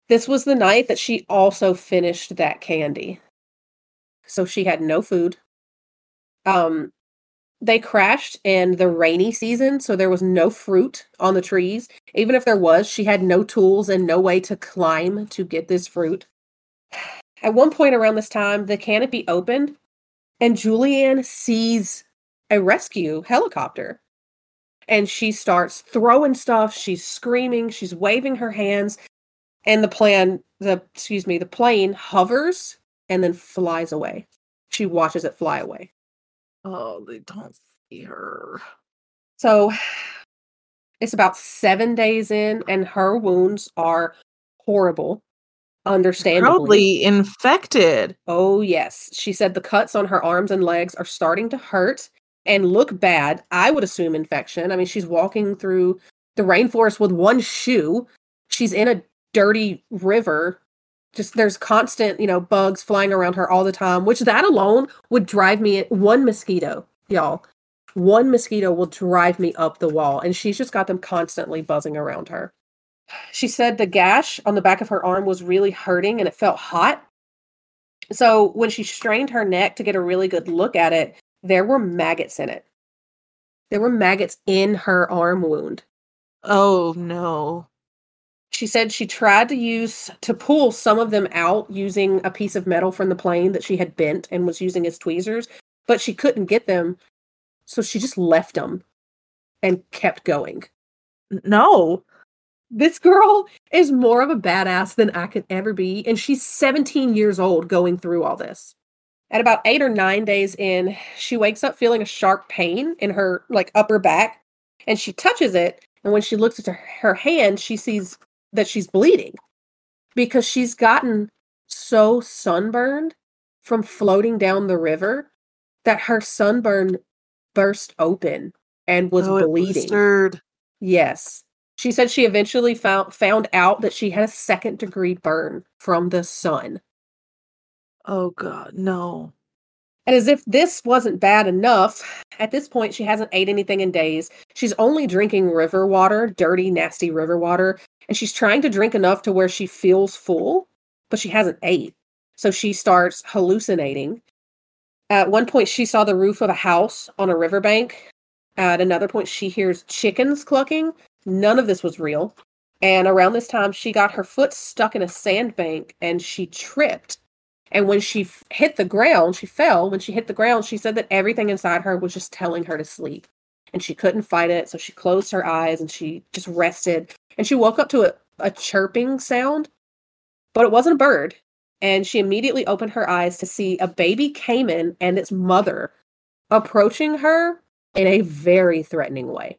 This was the night that she also finished that candy. So she had no food. Um they crashed in the rainy season, so there was no fruit on the trees. Even if there was, she had no tools and no way to climb to get this fruit. At one point around this time, the canopy opened and Juliane sees a rescue helicopter and she starts throwing stuff. She's screaming, she's waving her hands, and the plan, the excuse me, the plane hovers and then flies away. She watches it fly away. Oh, they don't see her. So it's about seven days in, and her wounds are horrible. Understandably. Probably infected. Oh, yes. She said the cuts on her arms and legs are starting to hurt and look bad. I would assume infection. I mean, she's walking through the rainforest with one shoe. She's in a dirty river. Just there's constant, you know, bugs flying around her all the time, which that alone would drive me one mosquito, y'all. One mosquito will drive me up the wall, and she's just got them constantly buzzing around her. [sighs] She said the gash on the back of her arm was really hurting and it felt hot. So when she strained her neck to get a really good look at it, there were maggots in it. There were maggots in her arm wound. Oh no. She said she tried to use to pull some of them out using a piece of metal from the plane that she had bent and was using as tweezers, but she couldn't get them. So she just left them and kept going. No. This girl is more of a badass than I could ever be, and she's 17 years old going through all this. At about eight or nine days in, she wakes up feeling a sharp pain in her like upper back, and she touches it. And when she looks at her, her hand, she sees that she's bleeding because she's gotten so sunburned from floating down the river that her sunburn burst open and was oh, bleeding. Yes. She said she eventually found found out that she had a second degree burn from the sun. Oh god, no. And as if this wasn't bad enough, at this point she hasn't ate anything in days. She's only drinking river water, dirty, nasty river water, and she's trying to drink enough to where she feels full, but she hasn't ate. So she starts hallucinating. At one point she saw the roof of a house on a riverbank. At another point she hears chickens clucking. None of this was real. And around this time she got her foot stuck in a sandbank and she tripped and when she f- hit the ground, she fell. When she hit the ground, she said that everything inside her was just telling her to sleep. And she couldn't fight it. So she closed her eyes and she just rested. And she woke up to a, a chirping sound, but it wasn't a bird. And she immediately opened her eyes to see a baby caiman and its mother approaching her in a very threatening way.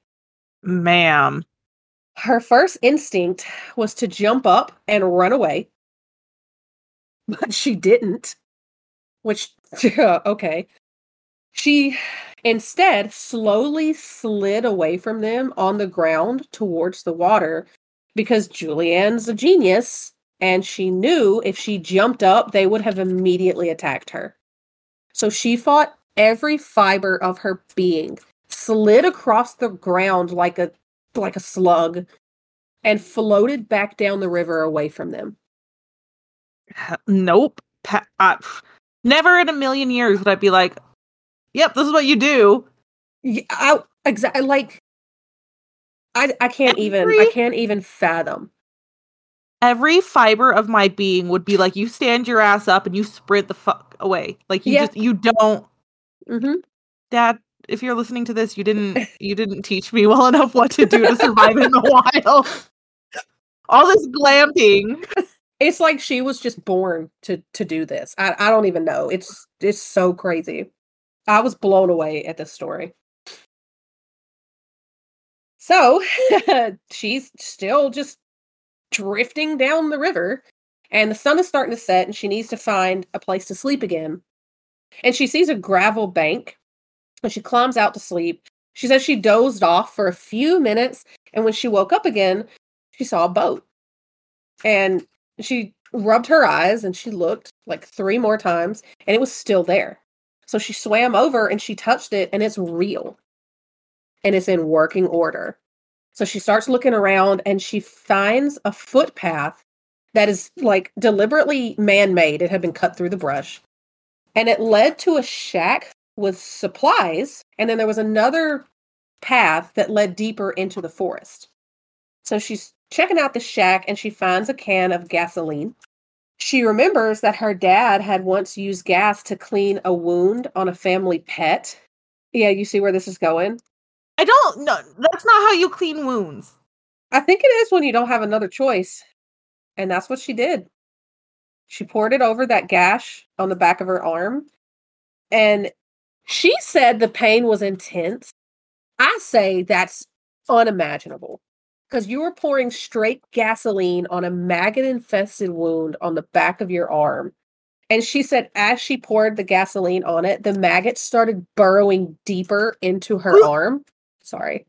Ma'am. Her first instinct was to jump up and run away but she didn't. Which, [laughs] okay. She instead slowly slid away from them on the ground towards the water because Juliane's a genius and she knew if she jumped up, they would have immediately attacked her. So she fought every fiber of her being, slid across the ground like a like a slug, and floated back down the river away from them. Nope. Pa- I, never in a million years would I be like, "Yep, this is what you do." Yeah, I, exactly. Like, I I can't even I can't even fathom. Every fiber of my being would be like, "You stand your ass up and you sprint the fuck away." Like you Yeah. just you don't. hmm Dad, if you're listening to this, you didn't you didn't teach me well enough what to do to survive in the [laughs] wild. All this glamping. [laughs] It's like she was just born to to do this. I I don't even know. It's it's so crazy. I was blown away at this story. So [laughs] she's still just drifting down the river, and the sun is starting to set, and she needs to find a place to sleep again. And she sees a gravel bank, and she climbs out to sleep. She says she dozed off for a few minutes, and when she woke up again, she saw a boat. And she rubbed her eyes and she looked like three more times, and it was still there. So she swam over and she touched it, and it's real and it's in working order. So she starts looking around and she finds a footpath that is like deliberately man made. It had been cut through the brush. And it led to a shack with supplies. And then there was another path that led deeper into the forest. So she's checking out the shack and she finds a can of gasoline. She remembers that her dad had once used gas to clean a wound on a family pet. Yeah, you see where this is going? I don't know. That's not how you clean wounds. I think it is when you don't have another choice. And that's what she did. She poured it over that gash on the back of her arm. And she said the pain was intense. I say that's unimaginable because you were pouring straight gasoline on a maggot infested wound on the back of your arm. And she said, as she poured the gasoline on it, the maggots started burrowing deeper into her arm. Sorry.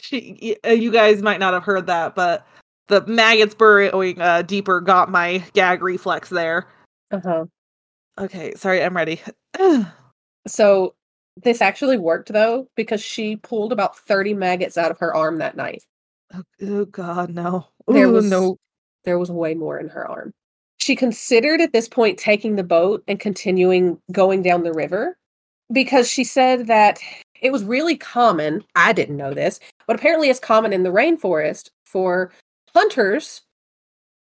She, uh, you guys might not have heard that, but the maggots burrowing uh, deeper got my gag reflex there. Uh huh. Okay, sorry, I'm ready. [sighs] So this actually worked though, because she pulled about 30 maggots out of her arm that night. Oh, oh God, no. There was no. there was way more in her arm. She considered at this point taking the boat and continuing going down the river because she said that it was really common. I didn't know this, but apparently it's common in the rainforest for hunters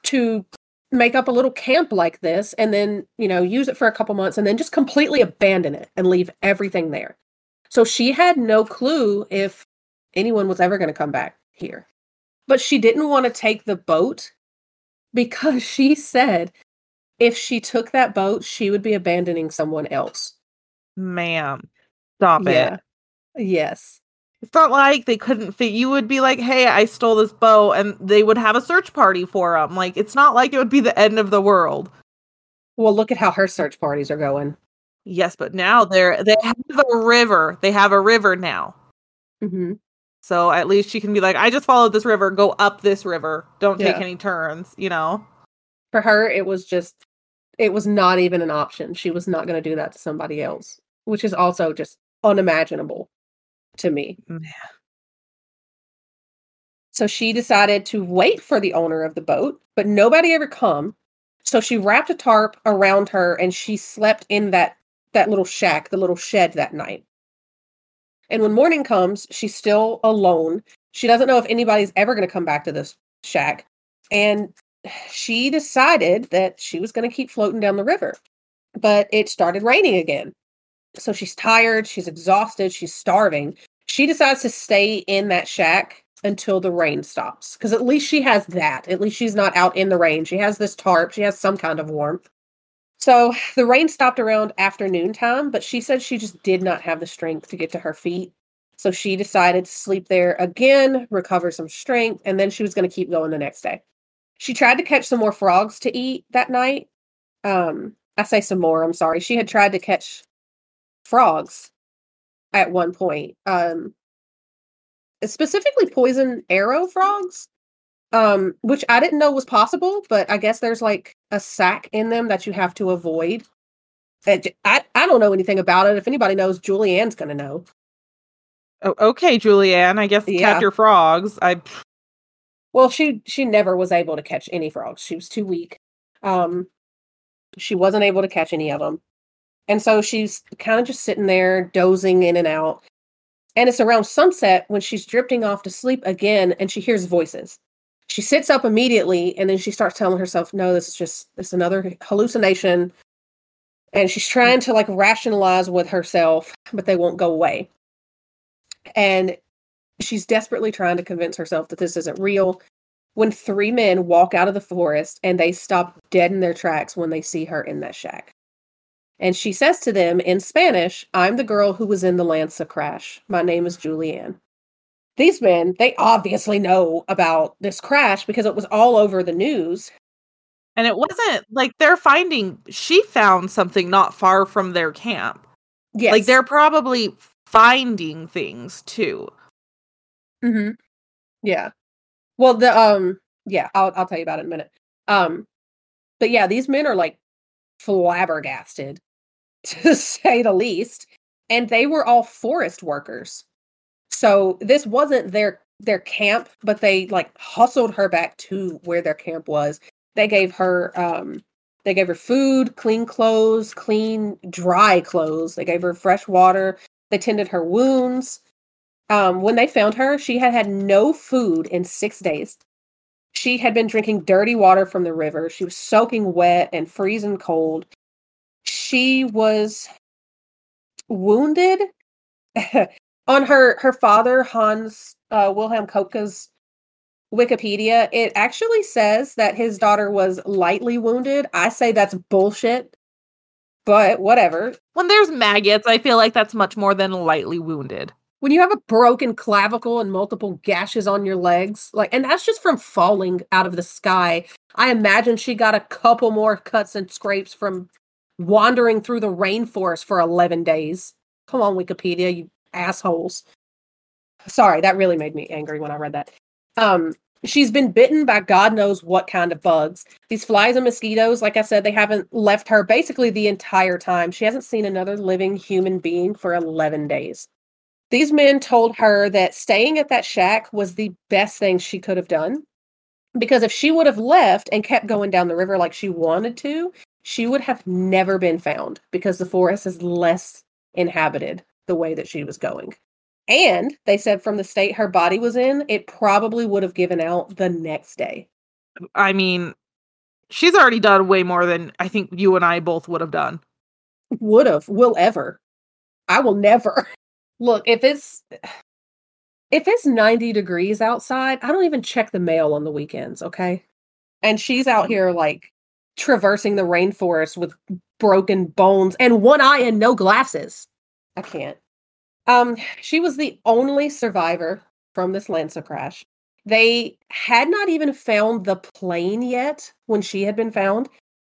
to make up a little camp like this and then, you know, use it for a couple months and then just completely abandon it and leave everything there. So she had no clue if anyone was ever going to come back here. But she didn't want to take the boat because she said if she took that boat, she would be abandoning someone else. Ma'am, stop Yeah. it. Yes. It's not like they couldn't fit. You would be like, hey, I stole this boat, and they would have a search party for them. Like, it's not like it would be the end of the world. Well, look at how her search parties are going. Yes, but now they're they have a river. They have a river now. hmm So at least she can be like, I just followed this river, go up this river. Don't take Yeah. any turns, you know? For her, it was just, it was not even an option. She was not going to do that to somebody else, which is also just unimaginable to me. Mm. So she decided to wait for the owner of the boat, but nobody ever come. So she wrapped a tarp around her and she slept in that that little shack, the little shed that night. And when morning comes, she's still alone. She doesn't know if anybody's ever going to come back to this shack. And she decided that she was going to keep floating down the river. But it started raining again. So she's tired, she's exhausted, she's starving. She decides to stay in that shack until the rain stops because at least she has that. At least she's not out in the rain. She has this tarp, she has some kind of warmth. So the rain stopped around afternoon time, but she said she just did not have the strength to get to her feet. So she decided to sleep there again, recover some strength, and then she was going to keep going the next day. She tried to catch some more frogs to eat that night. Um, I say some more, I'm sorry. She had tried to catch frogs at one point. Um, specifically poison arrow frogs. Um, which I didn't know was possible, but I guess there's like a sack in them that you have to avoid. I, I, I don't know anything about it. If anybody knows, Juliane's going to know. Oh, okay, Juliane. I guess Yeah. catch your frogs. I Well, she she never was able to catch any frogs. She was too weak. Um, she wasn't able to catch any of them, and so she's kind of just sitting there dozing in and out. And it's around sunset when she's drifting off to sleep again, and she hears voices. She sits up immediately, and then she starts telling herself, "No, this is just this is another hallucination." And she's mm. trying to like rationalize with herself, but they won't go away. And she's desperately trying to convince herself that this isn't real when three men walk out of the forest and they stop dead in their tracks when they see her in that shack. And she says to them in Spanish, I'm the girl who was in the LANSA crash. My name is Juliane. These men, they obviously know about this crash because it was all over the news. and it wasn't like they're finding she found something not far from their camp. Yes. Like they're probably finding things too. hmm Yeah. Well, the um, yeah, I'll I'll tell you about it in a minute. Um, but yeah, these men are like flabbergasted, [laughs] to say the least, and they were all forest workers. So this wasn't their their camp, but they like hustled her back to where their camp was. They gave her um they gave her food, clean clothes, clean dry clothes. They gave her fresh water. They tended her wounds. Um, when they found her, she had had no food in six days. She had been drinking dirty water from the river. She was soaking wet and freezing cold. She was wounded. [laughs] On her her father Hans uh, Wilhelm Koepcke's Wikipedia, it actually says that his daughter was lightly wounded. I say that's bullshit, but whatever. When there's maggots, I feel like that's much more than lightly wounded. when you have a broken clavicle and multiple gashes on your legs like and that's just from falling out of the sky i imagine she got a couple more cuts and scrapes from wandering through the rainforest for 11 days come on wikipedia you assholes. Sorry that really made me angry when i read that. Um she's been bitten by god knows what kind of bugs. These flies and mosquitoes like i said they haven't left her basically the entire time. She hasn't seen another living human being for 11 days. These men told her that staying at that shack was the best thing she could have done. Because if she would have left and kept going down the river like she wanted to, she would have never been found because the forest is less inhabited the way that she was going. And they said from the state her body was in, it probably would have given out the next day. I mean, she's already done way more than I think you and I both would have done. Would have, will ever. I will never. [laughs] Look, if it's if it's 90 degrees outside, I don't even check the mail on the weekends, okay? And she's out um, here like traversing the rainforest with broken bones and one eye and no glasses. I can't. Um, she was the only survivor from this LANSA crash. They had not even found the plane yet when she had been found.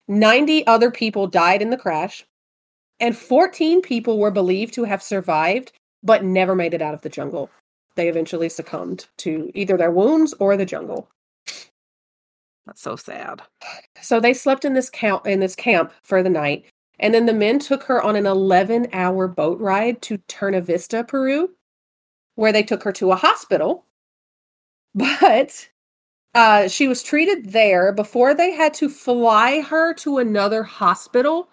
90 other people died in the crash, and 14 people were believed to have survived but never made it out of the jungle. They eventually succumbed to either their wounds or the jungle. That's so sad. So they slept in this camp in this camp for the night, and then the men took her on an 11-hour boat ride to Tournavista, Peru, where they took her to a hospital. [laughs] But uh, she was treated there before they had to fly her to another hospital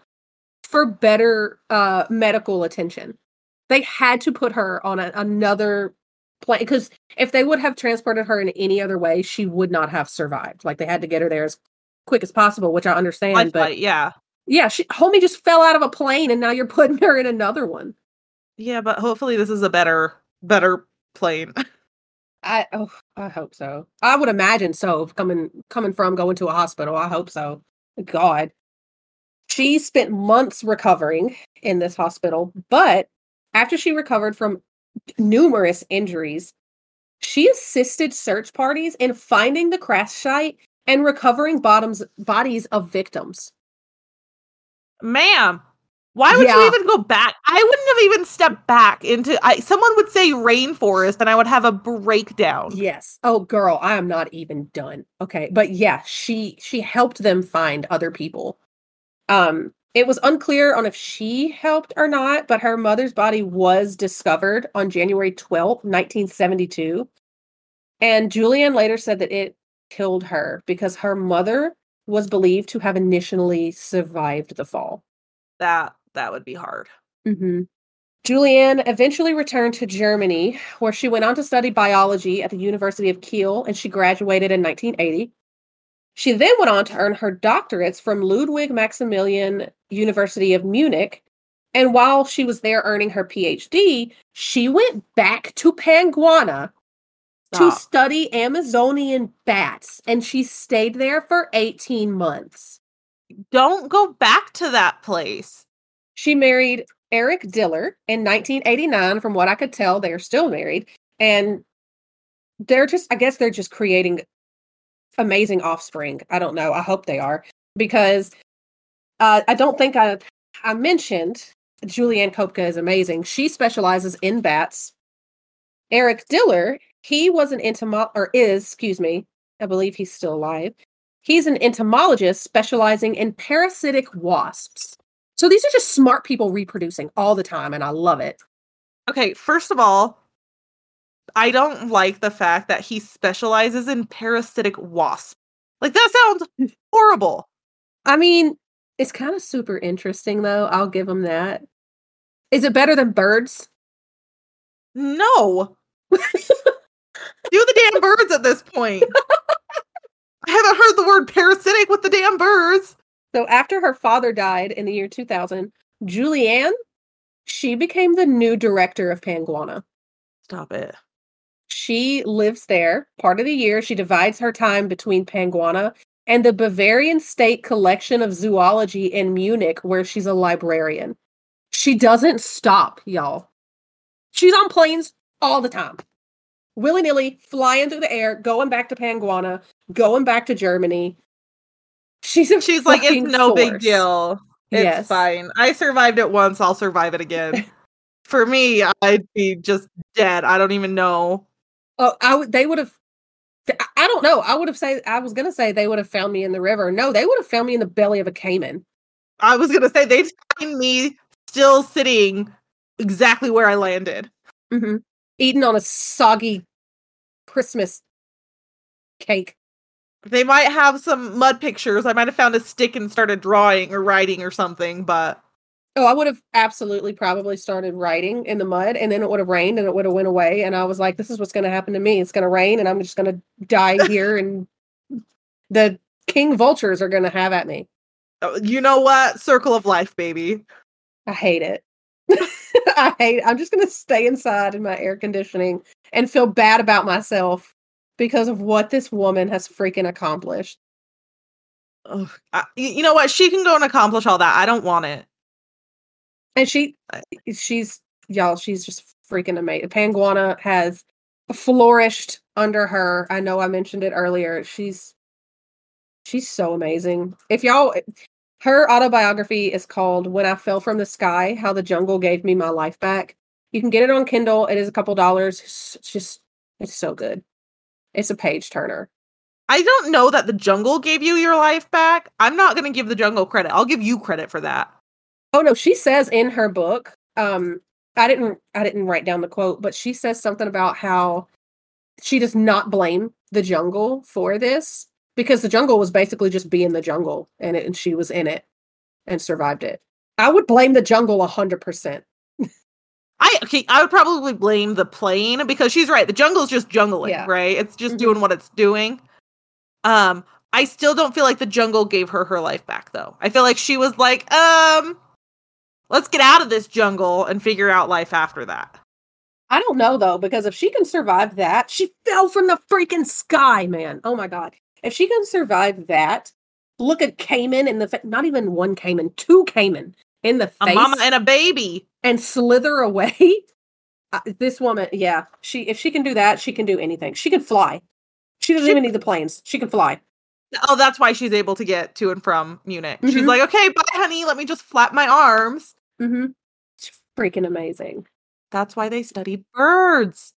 for better uh, medical attention. They had to put her on a, another plane because if they would have transported her in any other way, she would not have survived. Like they had to get her there as quick as possible, which I understand. Life but flight, yeah. Yeah, she homie just fell out of a plane, and now you're putting her in another one. Yeah, but hopefully this is a better better plane. [laughs] I oh, I hope so. I would imagine so. Coming coming from going to a hospital, I hope so. God, she spent months recovering in this hospital, but after she recovered from numerous injuries, she assisted search parties in finding the crash site and recovering bottoms bodies of victims. Ma'am, Why would Yeah. you even go back? I wouldn't have even stepped back into I someone would say rainforest and I would have a breakdown. Yes. Oh girl, I am not even done. Okay. But yeah, she she helped them find other people. Um it was unclear on if she helped or not, but her mother's body was discovered on January 12th, 1972. And Juliane later said that it killed her because her mother was believed to have initially survived the fall. That that would be hard. Mm-hmm. Juliane eventually returned to Germany, where she went on to study biology at the University of Kiel, and she graduated in 1980. She then went on to earn her doctorates from Ludwig Maximilian University of Munich. And while she was there earning her PhD, she went back to Panguana to study Amazonian bats, and she stayed there for 18 months. Don't go back to that place. She married Eric Diller in 1989. From what I could tell, they're still married. And they're just, I guess they're just creating amazing offspring. I don't know. I hope they are because uh, I don't think I, I mentioned Juliane Koepcke is amazing. She specializes in bats. Eric Diller, he was an entomo or is, excuse me, I believe he's still alive. He's an entomologist specializing in parasitic wasps. So these are just smart people reproducing all the time, and I love it. Okay, first of all, I don't like the fact that he specializes in parasitic wasps. Like that sounds [laughs] horrible. I mean, it's kind of super interesting, though. I'll give him that. Is it better than birds? No. [laughs] Do the damn birds at this point. [laughs] I haven't heard the word parasitic with the damn birds. So after her father died in the year 2000, Juliane, she became the new director of Panguana. Stop it. She lives there part of the year. She divides her time between Panguana and the Bavarian State Collection of Zoology in Munich, where she's a librarian. She doesn't stop, y'all. She's on planes all the time, willy nilly, flying through the air, going back to Panguana, going back to Germany. She's She's like, it's no big deal. It's Yes. fine. I survived it once. I'll survive it again. [laughs] For me, I'd be just dead. I don't even know. Oh, I would. They would have. I- don't know. I would have said I was gonna say they would have found me in the river. No, they would have found me in the belly of a caiman. I was gonna say they'd find me still sitting exactly where I landed. hmm Eating on a soggy Christmas cake. They might have some mud pictures. I might have found a stick and started drawing or writing or something, but Oh, I would have absolutely probably started writing in the mud, and then it would have rained, and it would have went away. And I was like, "This is what's going to happen to me. It's going to rain, and I'm just going to die [laughs] here, and the king vultures are going to have at me." uh, you know what? Circle of life, baby. I hate it. I hate. I'm just going to stay inside in my air conditioning and feel bad about myself because of what this woman has freaking accomplished. Ugh, I- you know what? She can go and accomplish all that. I don't want it. And she, she's y'all. She's just freaking amazing. Panguana has flourished under her. I know I mentioned it earlier. She's she's so amazing. If y'all, her autobiography is called "When I Fell from the Sky: How the Jungle Gave Me My Life Back." You can get it on Kindle. It is a couple dollars. It's just it's so good. It's a page turner. I don't know that the jungle gave you your life back. I'm not going to give the jungle credit. I'll give you credit for that. Oh no, she says in her book, um, I didn't I didn't write down the quote, but she says something about how she does not blame the jungle for this because the jungle was basically just being the jungle and it, and she was in it and survived it. I would blame the jungle a hundred percent. [laughs] I okay, I would probably blame the plane because she's right. The jungle's just jungling, Yeah. right? It's just Mhm. doing what it's doing. Um, I still don't feel like the jungle gave her her life back though. I feel like she was like, um, let's get out of this jungle and figure out life after that. I don't know though, because if she can survive that, she fell from the freaking sky, man. Oh my god. If she can survive that, look at caiman in the fa- not even one caiman, two caiman in the A face mama and a baby. and slither away. [laughs] Uh, this woman, yeah, she if she can do that, she can do anything. She can fly. She doesn't She- even need the planes. She can fly. Oh, that's why she's able to get to and from Munich. She's Mhm. like, okay, bye, honey. Let me just flap my arms. Mm-hmm. It's freaking amazing. That's why they study birds.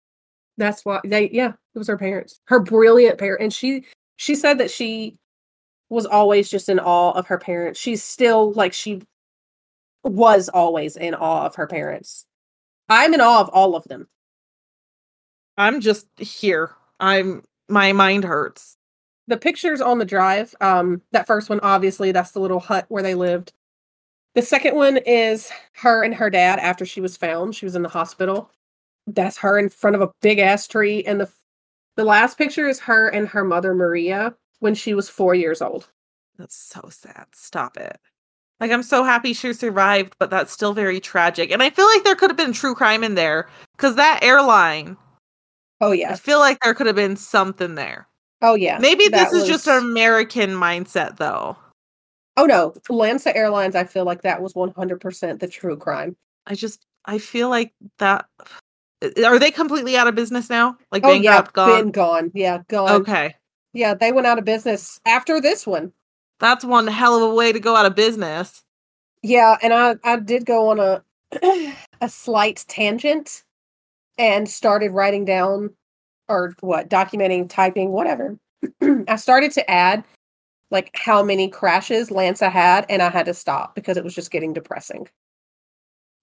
That's why they yeah, it was her parents. Her brilliant parent. And she she said that she was always just in awe of her parents. She's still like she was always in awe of her parents. I'm in awe of all of them. I'm just here. I'm my mind hurts. The pictures on the drive, um, that first one, obviously, that's the little hut where they lived. The second one is her and her dad after she was found. She was in the hospital. That's her in front of a big ass tree. And the the last picture is her and her mother Maria when she was four years old. That's so sad. Stop it. Like I'm so happy she survived, but that's still very tragic. And I feel like there could have been true crime in there because that airline. Oh yeah. I feel like there could have been something there. Oh yeah. Maybe this is just an American mindset, though. Oh no, LANSA Airlines. I feel like that was one hundred percent the true crime. I just I feel like that. Uh, are they completely out of business now? Like Oh yeah, bankrupt, gone? been gone. Yeah, gone. Okay, Yeah, they went out of business after this one. that's one hell of a way to go out of business. Yeah, and I I did go on a [clears throat] a slight tangent and started writing down or what documenting, typing, whatever. [clears throat] I started to add like how many crashes LANSA had, and I had to stop because it was just getting depressing.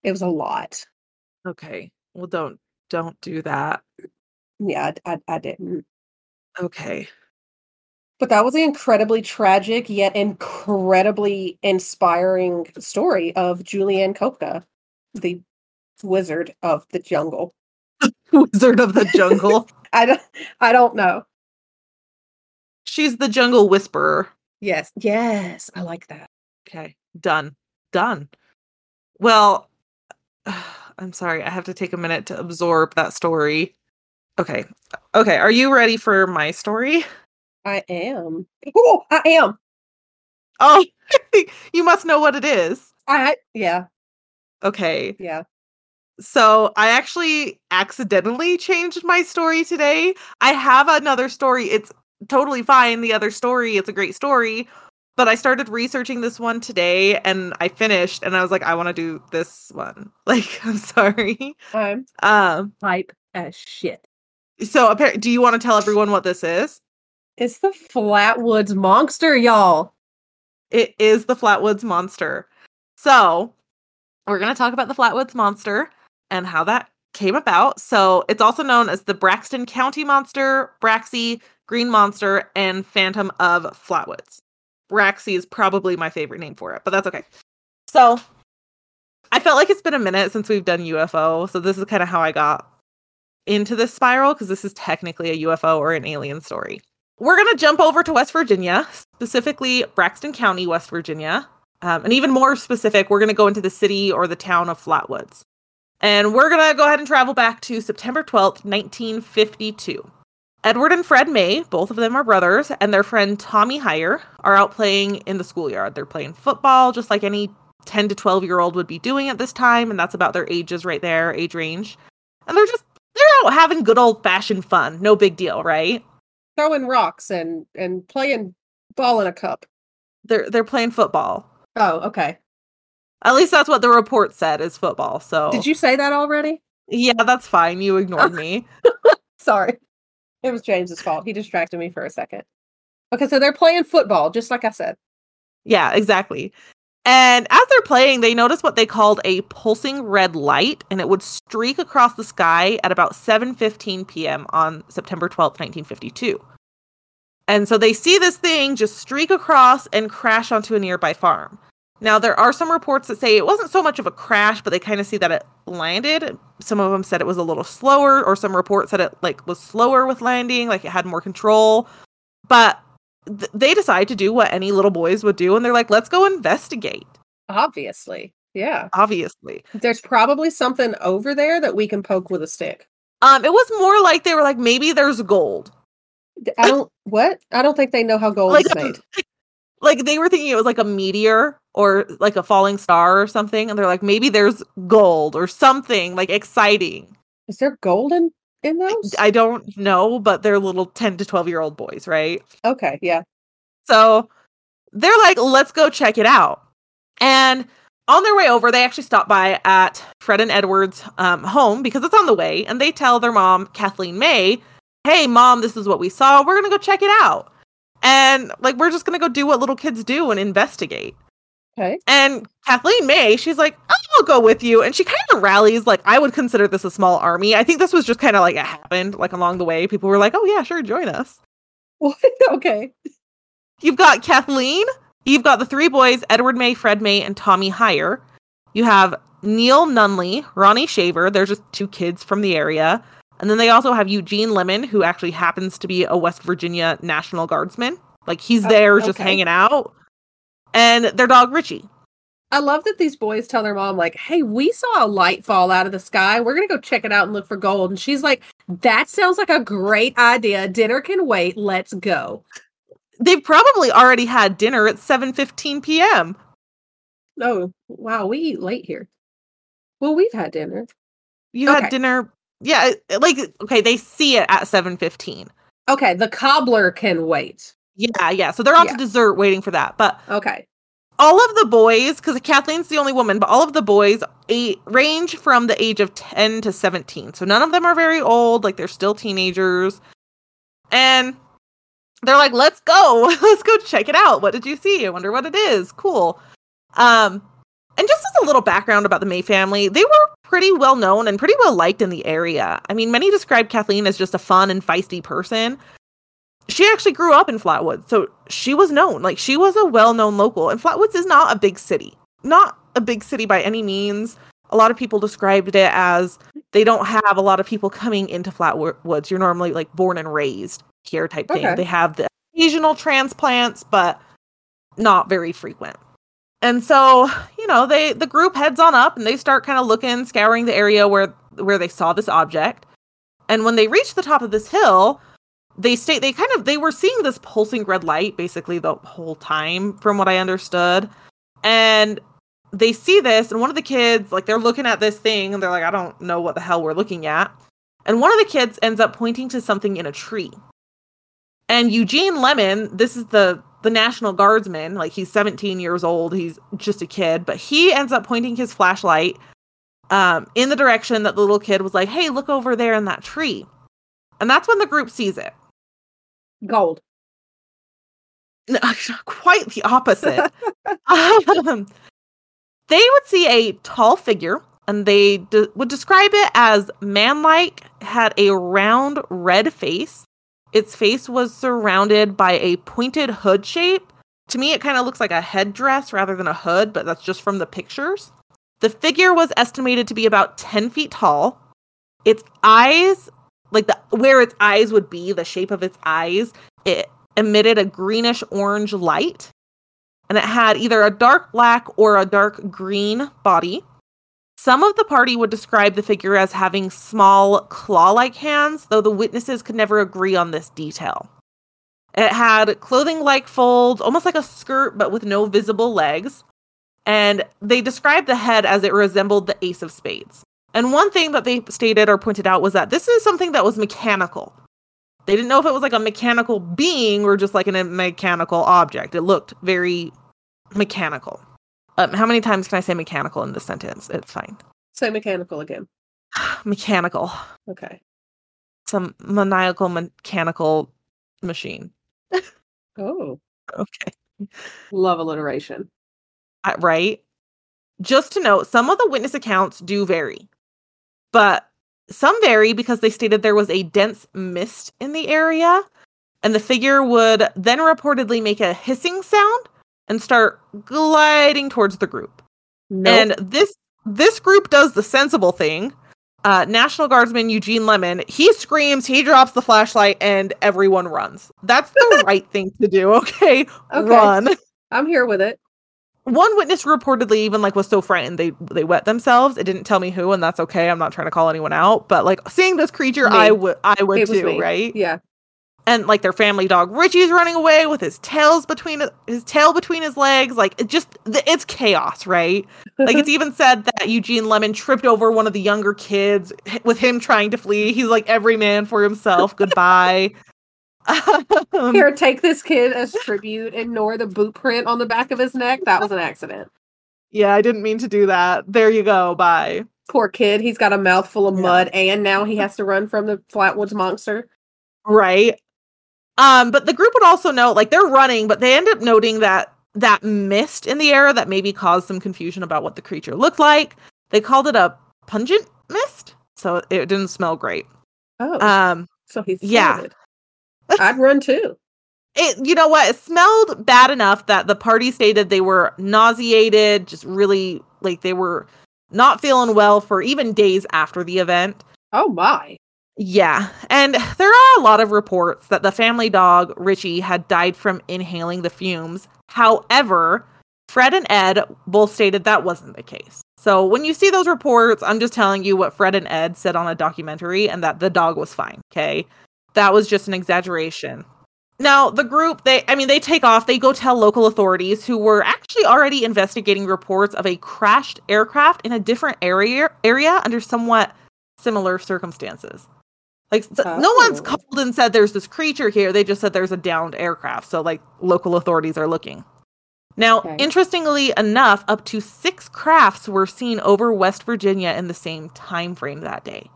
It was a lot. Okay, well don't don't do that. Yeah, I, I, I didn't. Okay, But that was an incredibly tragic yet incredibly inspiring story of Juliane Koepcke, the wizard of the jungle. [laughs] Wizard of the Jungle. [laughs] I don't I don't know. She's the Jungle Whisperer. Yes. Yes, I like that. Okay, done, done. Well, [sighs] I'm sorry. I have to take a minute to absorb that story. Okay, okay. Are you ready for my story? I am. Oh, I am. Oh, [laughs] you must know what it is. I yeah, Okay. yeah. So I actually accidentally changed my story today. I have another story. It's totally fine. The other story, it's a great story. But I started researching this one today and I finished and I was like, I want to do this one. [laughs] Like, I'm sorry. I'm Um, hype as shit. so do you want to tell everyone what this is? It's the Flatwoods monster, y'all. It is the Flatwoods Monster. So, we're going to talk about the Flatwoods Monster and how that came about. So, it's also known as the Braxton County Monster, Braxy, Green Monster, and Phantom of Flatwoods. Braxy is probably my favorite name for it, but that's okay. So, I felt like it's been a minute since we've done UFO. So, this is kind of how I got into this spiral because this is technically a UFO or an alien story. We're going to jump over to West Virginia, specifically Braxton County, West Virginia. Um, and even more specific, we're going to go into the city or the town of Flatwoods. And we're going to go ahead and travel back to September 12th, 1952. Edward and Fred May, both of them are brothers, and their friend Tommy Hyer are out playing in the schoolyard. They're playing football, just like any 10 to 12 year old would be doing at this time. And that's about their ages right there, age range. And they're just, they're out having good old fashioned fun. No big deal, right? Throwing rocks and and playing ball in a cup. They're, they're playing football. Oh, okay. At least that's what the report said is football. So Did you say that already? Yeah, that's fine. You ignored me. [laughs] Sorry. It was James's fault. He distracted me for a second. Okay, so they're playing football, just like I said. Yeah, exactly. And as they're playing, they notice what they called a pulsing red light, and it would streak across the sky at about 7:15 p.m. on September 12th, 1952. And so they see this thing just streak across and crash onto a nearby farm. Now there are some reports that say it wasn't so much of a crash, but they kind of see that it landed. Some of them said it was a little slower, or some reports said it like was slower with landing, like it had more control. But th- they decide to do what any little boys would do, and they're like, "Let's go investigate." Obviously. Yeah. Obviously, There's probably something over there that we can poke with a stick. um, it was more like they were like, "Maybe there's gold." I don't what? I don't think they know how gold Like is made. [laughs] Like they were thinking it was like a meteor or like a falling star or something, and they're like, "Maybe there's gold or something like exciting." Is there gold in, in those? I don't know, but they're little 10 to 12 year old boys, right? okay, yeah. So they're like, let's go check it out. And on their way over, they actually stop by at Fred and Edward's um, home because it's on the way, and they tell their mom, Kathleen May, "Hey, mom, this is what we saw. We're gonna go check it out." And like, we're just gonna go do what little kids do and investigate. Okay. And Kathleen May, she's like, I'll go with you. And she kind of rallies, like, I would consider this a small army. I think this was just kind of like it happened, like along the way. People were like, oh, yeah, sure, join us. What? [laughs] okay. You've got Kathleen, you've got the three boys, Edward May, Fred May, and Tommy Hyer. You have Neil Nunley, Ronnie Shaver. They're just two kids from the area. And then they also have Eugene Lemon, who actually happens to be a West Virginia National Guardsman. Like he's Oh, there just hanging out. And their dog Richie. I love that these boys tell their mom, like, hey, we saw a light fall out of the sky. We're going to go check it out and look for gold. And she's like, that sounds like a great idea. Dinner can wait. Let's go. They've probably already had dinner at 7:15 p.m. Oh, wow. We eat late here. Well, we've had dinner. You Okay. had dinner. Yeah, like okay, they see it at 7:15. Okay. The cobbler can wait. Yeah, yeah. So they're on Yeah. to dessert waiting for that. But Okay. all of the boys, because Kathleen's the only woman, but all of the boys a- range from the age of 10 to 17. So none of them are very old, like they're still teenagers. And they're like, let's go. [laughs] let's go check it out. What did you see? I wonder what it is. Cool. Um, and just as a little background about the May family, they were pretty well known and pretty well liked in the area. I mean, many describe Kathleen as just a fun and feisty person. She actually grew up in Flatwoods, so she was known. Like she was a well-known local. And Flatwoods is not a big city. Not a big city by any means. A lot of people described it as they don't have a lot of people coming into Flatwoods. You're normally like born and raised here type thing. Okay. They have the occasional transplants, but not very frequent. And so, you know, they the group heads on up and they start kind of looking, scouring the area where where they saw this object. And when they reach the top of this hill, they state they kind of they were seeing this pulsing red light basically the whole time from what I understood. And they see this and one of the kids like they're looking at this thing and they're like I don't know what the hell we're looking at. And one of the kids ends up pointing to something in a tree. And Eugene Lemon, this is the the National Guardsman, like he's 17 years old, he's just a kid, but he ends up pointing his flashlight um, in the direction that the little kid was like, "Hey, look over there in that tree." And that's when the group sees it. Gold. No, [laughs] quite the opposite. um, they would see a tall figure, and they de- would describe it as man-like, had a round red face. Its face was surrounded by a pointed hood shape. To me, it kind of looks like a headdress rather than a hood, but that's just from the pictures. The figure was estimated to be about 10 feet tall. Its eyes, like the where its eyes would be, the shape of its eyes, it emitted a greenish orange light and it had either a dark black or a dark green body. Some of the party would describe the figure as having small claw like hands, though the witnesses could never agree on this detail. It had clothing like folds, almost like a skirt, but with no visible legs. And they described the head as it resembled the ace of spades. And one thing that they stated or pointed out was that this is something that was mechanical. They didn't know if it was like a mechanical being or just like an- a mechanical object. It looked very mechanical. Um, how many times can I say mechanical in this sentence? It's fine. Say mechanical again. [sighs] mechanical. Okay. Some maniacal mechanical machine. [laughs] Oh, Okay. love alliteration. Uh, right? Just to note, some of the witness accounts do vary, but some vary because they stated there was a dense mist in the area, and the figure would then reportedly make a hissing sound and start gliding towards the group. No. And this this group does the sensible thing. Uh, National Guardsman Eugene Lemon, he screams, he drops the flashlight, and everyone runs. That's the [laughs] right thing to do. Okay, Okay. run. I'm here with it. One witness reportedly even like was so frightened they they wet themselves. It didn't tell me who, and that's okay. I'm not trying to call anyone out, but like seeing this creature, Me. I would I would too, right? Yeah. And like their family dog Richie's running away with his tails between his tail between his legs. Like it just it's chaos, right? Like it's [laughs] even said that Eugene Lemon tripped over one of the younger kids with him trying to flee. He's like every man for himself. Goodbye. Um, [laughs] Here, take this kid as tribute. Ignore the boot print on the back of his neck. That was an accident. Yeah, I didn't mean to do that. There you go. Bye. Poor kid. He's got a mouthful of Yeah. mud, and now he has to run from the Flatwoods monster. Right. Um, but the group would also note, like they're running, but they end up noting that that mist in the air that maybe caused some confusion about what the creature looked like. They called it a pungent mist, so it didn't smell great. Oh, Um, so he's yeah. I'd run too. [laughs] it you know what? It smelled bad enough that the party stated they were nauseated, just really like they were not feeling well for even days after the event. Oh my. Yeah. And there are a lot of reports that the family dog, Richie, had died from inhaling the fumes. However, Fred and Ed both stated that wasn't the case. So when you see those reports, I'm just telling you what Fred and Ed said on a documentary and that the dog was fine. Okay. That was just an exaggeration. Now, the group, they, I mean, they take off, they go tell local authorities who were actually already investigating reports of a crashed aircraft in a different area, area under somewhat similar circumstances. Like s- no one's Oh. called and said there's this creature here. They just said there's a downed aircraft. So like local authorities are looking. Now, Okay. interestingly enough, up to six crafts were seen over West Virginia in the same time frame that day.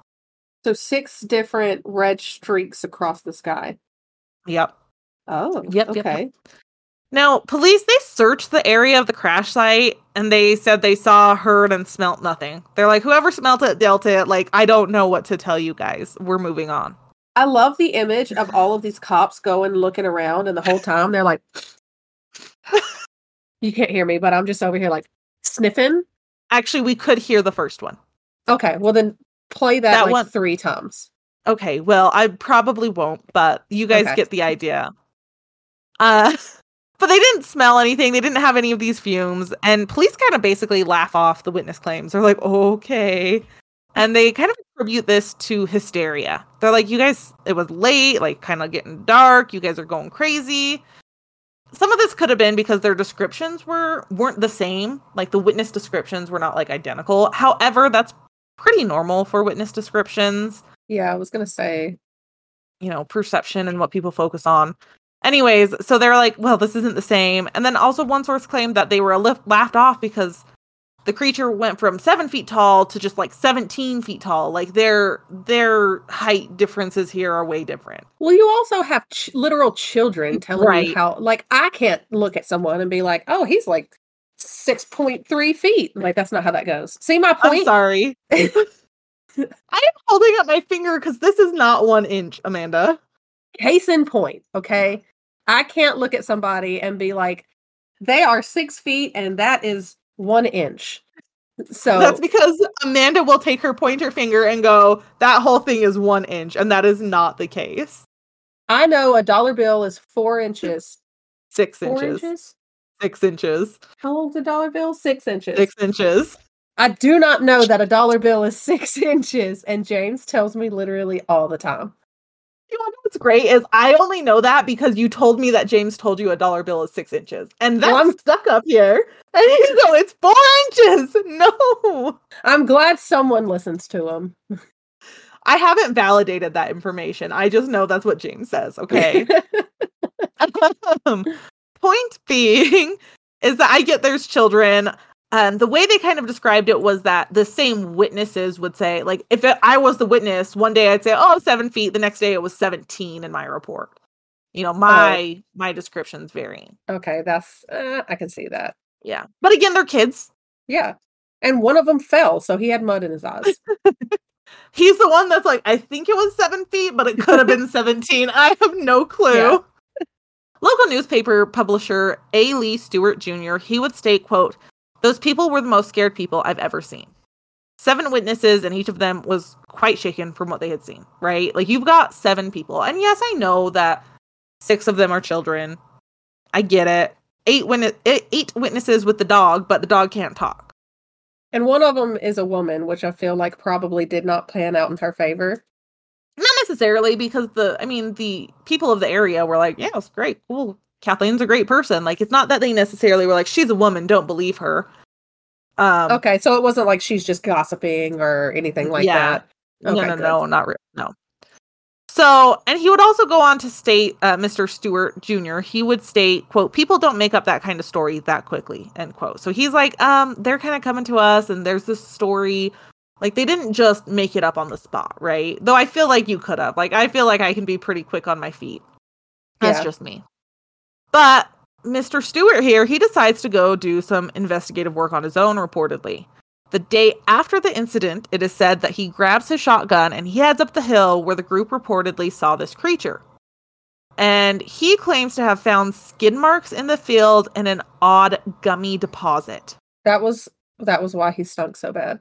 So six different red streaks across the sky. Yep. Oh, Yep, yep, yep. Now, police they searched the area of the crash site and they said they saw, heard, and smelt nothing. They're like, whoever smelt it dealt it. Like, I don't know what to tell you guys. We're moving on. I love the image of all of these cops going looking around, and the whole time they're like, [laughs] "You can't hear me, but I'm just over here like sniffing." Actually, we could hear the first one. Okay, well then play that, That like one- three times. Okay, well, I probably won't, but you guys Okay. get the idea. Uh [laughs] but they didn't smell anything. They didn't have any of these fumes, and police kind of basically laugh off the witness claims. They're like, "Okay." And they kind of attribute this to hysteria. They're like, "You guys, it was late, like kind of getting dark. You guys are going crazy." Some of this could have been because their descriptions were weren't the same. Like the witness descriptions were not like identical. However, that's pretty normal for witness descriptions Yeah, I was gonna say. you know, perception and what people focus on. Anyways, so they're like, well, this isn't the same. And then also, one source claimed that they were laughed off because the creature went from seven feet tall to just like 17 feet tall. Like their their height differences here are way different. Well, you also have ch- literal children telling Right. you how. Like, I can't look at someone and be like, "Oh, he's like six point three feet." Like, that's not how that goes. See my I'm point? sorry. [laughs] [laughs] I am holding up my finger because this is not one inch, Amanda. Case in point. Okay, I can't look at somebody and be like, "They are six feet and that is one inch." So That's because Amanda will take her pointer finger and go, that whole thing is one inch, and that is not the case. I know a dollar bill is four inches. Six Four inches. inches? Six inches. How long's a dollar bill? Six inches. Six inches. I do not know that a dollar bill is [laughs] six inches, and James tells me literally all the time. You know what's great is I only know that because you told me that James told you a dollar bill is six inches, and that's Well, I'm- stuck up here. And you go, it's four inches. [laughs] No, I'm glad someone listens to him. I haven't validated that information. I just know that's what James says. Okay. [laughs] [laughs] um, point being is that I get there's children. Um, the way they kind of described it was that the same witnesses would say, like, if it, I was the witness, one day I'd say, oh, seven feet. The next day it was 17 in my report. You know, my my description's varying. okay, that's uh, I can see that. Yeah. But again, they're kids. Yeah, and one of them fell, so he had mud in his eyes. [laughs] He's the one that's like, I think it was seven feet, but it could have been 17. I have no [laughs] clue. Yeah. Local newspaper publisher A. Lee Stewart Jr., he would state, quote, those people were the most scared people I've ever seen. Seven witnesses, and each of them was quite shaken from what they had seen, right? Like you've got seven people. And yes, I know that six of them are children. I get it. Eight witness eight witnesses with the dog, but the dog can't talk. and one of them is a woman, which I feel like probably did not pan out in her favor. Not necessarily because the I mean the people of the area were like, yeah, it's great, cool. Kathleen's a great person. Like it's not that they necessarily were like, she's a woman, don't believe her. Um Okay, so it wasn't like she's just gossiping or anything like Yeah. that. no, Okay, no, good. no, not re- no. So, and he would also go on to state, uh, Mr. Stewart Jr., he would state, quote, people don't make up that kind of story that quickly, end quote. So he's like, um, they're kind of coming to us and there's this story. Like they didn't just make it up on the spot, right? Though I feel like you could have. Like I feel like I can be pretty quick on my feet. That's Yeah. just me. But Mr. Stewart here, he decides to go do some investigative work on his own, reportedly. The day after the incident, it is said that he grabs his shotgun and he heads up the hill where the group reportedly saw this creature. And he claims to have found skin marks in the field and an odd gummy deposit. That was that was why he stunk so bad.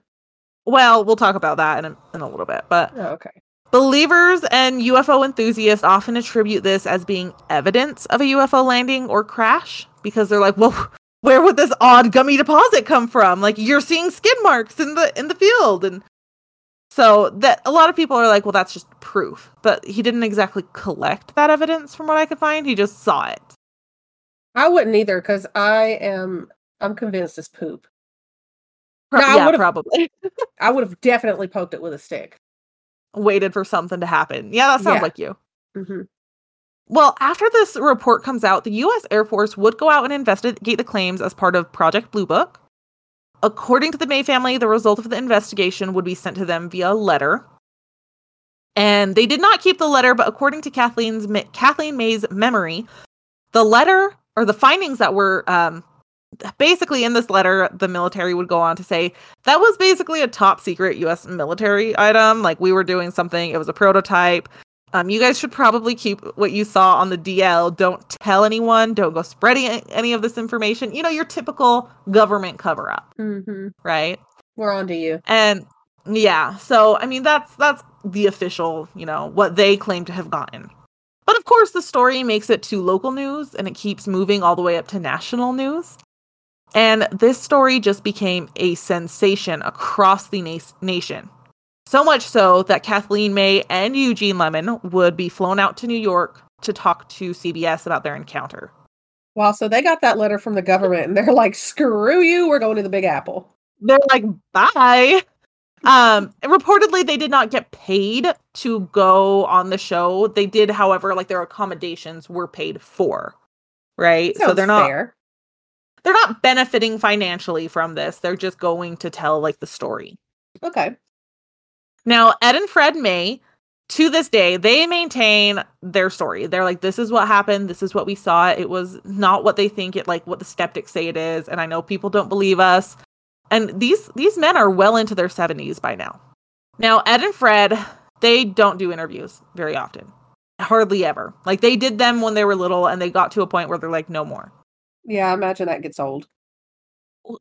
Well, we'll talk about that in a, in a little bit. But Oh, okay. Believers and UFO enthusiasts often attribute this as being evidence of a UFO landing or crash because they're like, "Well, where would this odd gummy deposit come from? Like you're seeing skid marks in the in the field." And so that a lot of people are like, "Well, that's just proof." But he didn't exactly collect that evidence from what I could find. He just saw it. I wouldn't either because I am I'm convinced it's poop. Pro- No, I yeah, probably [laughs] I would have definitely poked it with a stick. Waited for something to happen. Yeah, that sounds Yeah. like you. hmm Well, after this report comes out, the US Air Force would go out and investigate the claims as part of Project Blue Book. According to the May family, the result of the investigation would be sent to them via letter. And they did not keep the letter, but according to Kathleen's Kathleen May's memory, the letter or the findings that were um, basically in this letter, the military would go on to say that was basically a top secret US military item. Like we were doing something, it was a prototype. Um, you guys should probably keep what you saw on the DL. Don't tell anyone. Don't go spreading any of this information. You know, your typical government cover up, hmm right? We're on to you. And yeah, so I mean that's that's the official, you know, what they claim to have gotten. But of course, the story makes it to local news and it keeps moving all the way up to national news. And this story just became a sensation across the na- nation. So much so that Kathleen May and Eugene Lemon would be flown out to New York to talk to CBS about their encounter. Wow, so they got that letter from the government and they're like, screw you, we're going to the Big Apple. they're like bye um and reportedly they did not get paid to go on the show they did however like their accommodations were paid for right so they're not fair. They're not benefiting financially from this. They're just going to tell like the story. Okay. now ed and fred may to this day they maintain their story. They're like this is what happened. This is what we saw. It was not what they think it like what the skeptics say it is and i know people don't believe us. And these these men are well into their 70s by now. Now ed and fred they don't do interviews very often. Hardly ever. Like they did them when they were little and they got to a point where they're like no more Yeah, I imagine that gets old.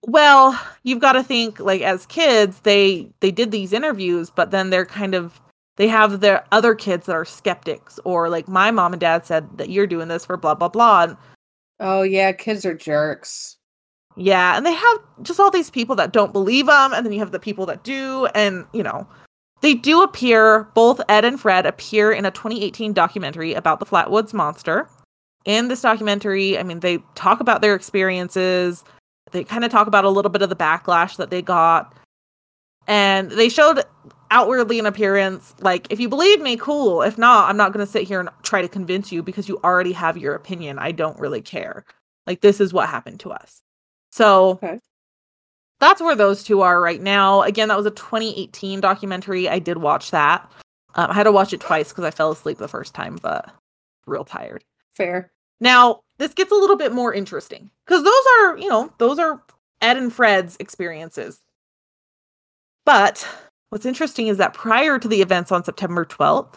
well you've got to think like as kids they they did these interviews but then they're kind of they have their other kids that are skeptics or like my mom and dad said that you're doing this for blah blah blah and Oh yeah, kids are jerks. yeah and they have just all these people that don't believe them and then you have the people that do and you know they do appear both ed and fred appear in a 2018 documentary about the flatwoods monster in this documentary i mean they talk about their experiences. They kind of talk about a little bit of the backlash that they got. And they showed outwardly an appearance like if you believe me cool. If not i'm not going to sit here and try to convince you because you already have your opinion. I don't really care. Like this is what happened to us. So Okay. that's where those two are right now. Again that was a 2018 documentary. I did watch that. Um, i had to watch it twice because i fell asleep the first time but real tired. Fair. Now, this gets a little bit more interesting because those are, you know, those are Ed and Fred's experiences. But what's interesting is that prior to the events on September 12th,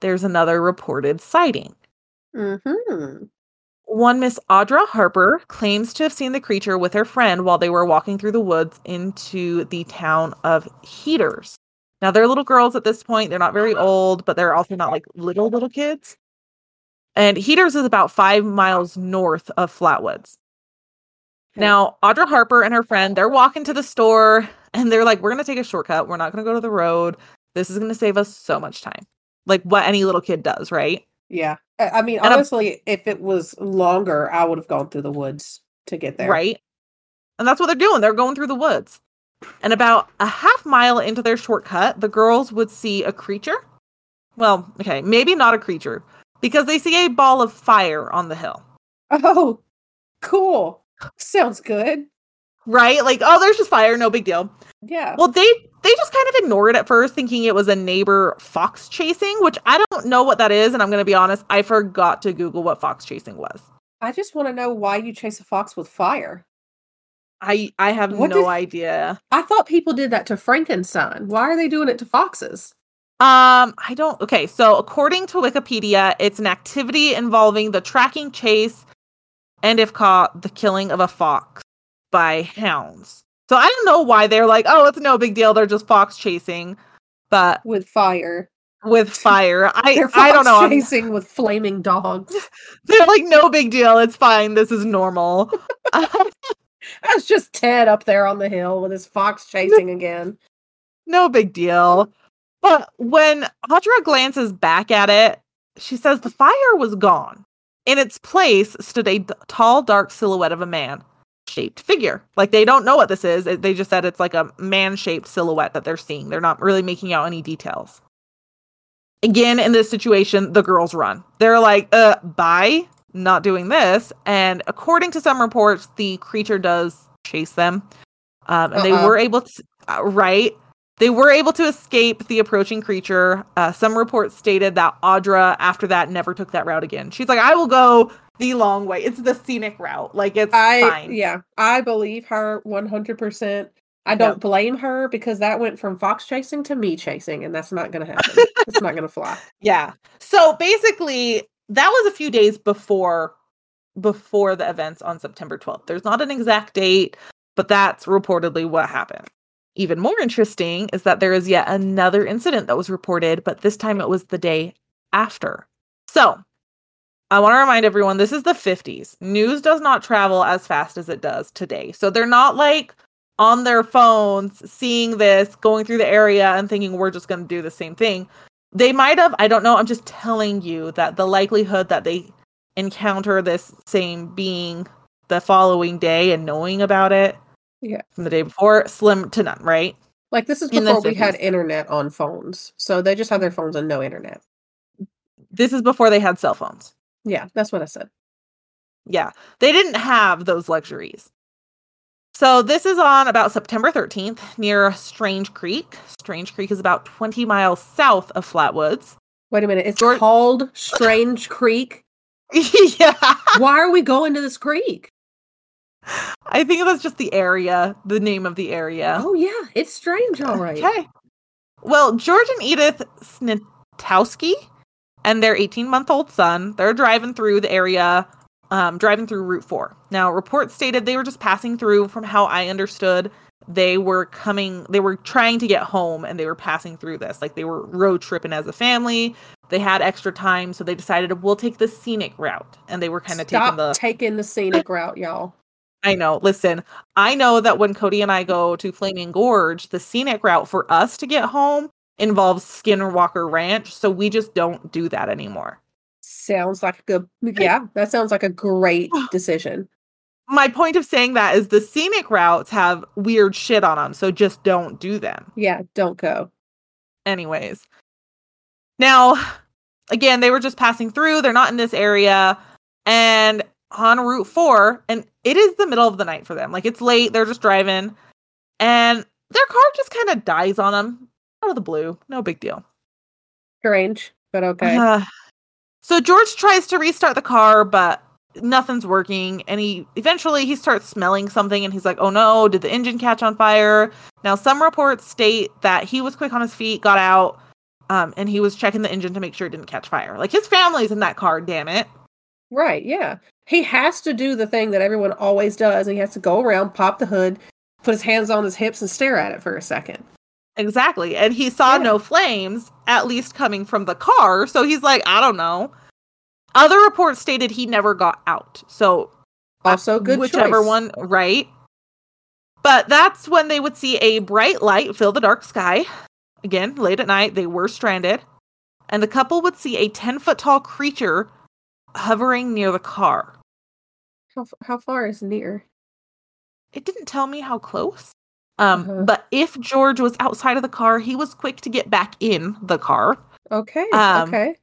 there's another reported sighting. Mm-hmm. One Miss Audra Harper claims to have seen the creature with her friend while they were walking through the woods into the town of Heaters. Now, they're little girls at this point. They're not very old, but they're also not like little, little kids. And Heaters is about five miles north of Flatwoods. Okay. Now, Audra Harper and her friend, they're walking to the store and they're like, we're going to take a shortcut. We're not going to go to the road. This is going to save us so much time. Like what any little kid does, right? Yeah. I mean, And I'm- honestly, if it was longer, I would have gone through the woods to get there. Right. And that's what they're doing. They're going through the woods. And about a half mile into their shortcut, the girls would see a creature. well, okay, maybe not a creature because they see a ball of fire on the hill. Oh, cool. Sounds good. Right? Like, oh, there's just fire, no big deal. Yeah. Well, they they just kind of ignored it at first, thinking it was a neighbor fox chasing, which I don't know what that is, and I'm gonna be honest, I forgot to Google what fox chasing was. I just want to know why you chase a fox with fire. I I have What no did- idea. I thought people did that to Frankenstein. Why are they doing it to foxes? Um, I don't. Okay, so according to Wikipedia, it's an activity involving the tracking, chase, and if caught, the killing of a fox by hounds. So I don't know why they're like, oh, it's no big deal. They're just fox chasing, but With fire. with [laughs] fire, I I don't know. I'm- chasing with flaming dogs. [laughs] they're like, no big deal. It's fine. This is normal. [laughs] That's just Ted up there on the hill with his fox chasing again. no big deal. But when Audra glances back at it, she says the fire was gone. In its place stood a d- tall, dark silhouette of a man shaped figure. Like they don't know what this is. They just said it's like a man shaped silhouette that they're seeing. They're not really making out any details. Again, in this situation, the girls run. They're like, uh, bye, not doing this. And according to some reports, the creature does chase them. Um, and they Uh-uh. were able to, uh, right? They were able to escape the approaching creature. Uh, some reports stated that Audra, after that, never took that route again. She's like, I will go the long way. It's the scenic route. Like, it's I fine. yeah, I believe her one hundred percent. I don't Yep. blame her because that went from fox chasing to me chasing, and that's not gonna [laughs] happen. it's not gonna fly. Yeah. So basically, that was a few days before before the events on September 12th. There's not an exact date, but that's reportedly what happened. Even more interesting is that there is yet another incident that was reported, but this time it was the day after. So, I want to remind everyone this is the 50s. News does not travel as fast as it does today. So, they're not like on their phones seeing this, going through the area and thinking we're just going to do the same thing. They might have, I don't know, I'm just telling you that the likelihood that they encounter this same being the following day and knowing about it Yeah. from the day before, slim to none, right? Like this is before we had internet on phones, so they just had their phones and no internet. This is before they had cell phones. Yeah, that's what I said. Yeah, they didn't have those luxuries. So this is on about September 13th near Strange Creek. Strange Creek is about 20 miles south of Flatwoods. Wait a minute, it's George- called Strange Creek. [laughs] yeah, Why are we going to this creek? I think that's just the area, the name of the area. Oh yeah, it's strange, all right. Okay. Well, George and Edith Snitowski and their 18 month old son, they're driving through the area, um, driving through Route 4. Now, reports stated they were just passing through, from how I understood, they were coming, they were trying to get home and they were passing through this. Like they were road tripping as a family. They had extra time, so they decided we'll take the scenic route. And they were kind of taking the taking the scenic route, y'all. I know. Listen, I know that when Cody and I go to Flaming Gorge, the scenic route for us to get home involves Skinwalker Ranch, so we just don't do that anymore. Sounds like a good yeah, that sounds like a great [sighs] decision. My point of saying that is the scenic routes have weird shit on them, so just don't do them. Yeah, don't go. Anyways. Now, again, they were just passing through, they're not in this area, and on Route 4, and it is the middle of the night for them. Like it's late, they're just driving, and their car just kind of dies on them out of the blue. No big deal. Strange, but okay. Uh, [sighs] so George tries to restart the car, but nothing's working. And he eventually he starts smelling something, and he's like, "Oh no! Did the engine catch on fire?" Now, some reports state that he was quick on his feet, got out, um, and he was checking the engine to make sure it didn't catch fire. Like his family's in that car. Damn it! Right, yeah. He has to do the thing that everyone always does. and He has to go around, pop the hood, put his hands on his hips, and stare at it for a second. Exactly. And he saw Yeah. no flames, at least coming from the car. So he's like, I don't know. Other reports stated he never got out. So uh, Also, good whichever choice. one, right? But that's when they would see a bright light fill the dark sky. Again, late at night, they were stranded. And the couple would see a 10 foot tall creature hovering near the car. How, how far is near? It didn't tell me how close. Um, Uh-huh. But if George was outside of the car, he was quick to get back in the car. Okay. Um, okay.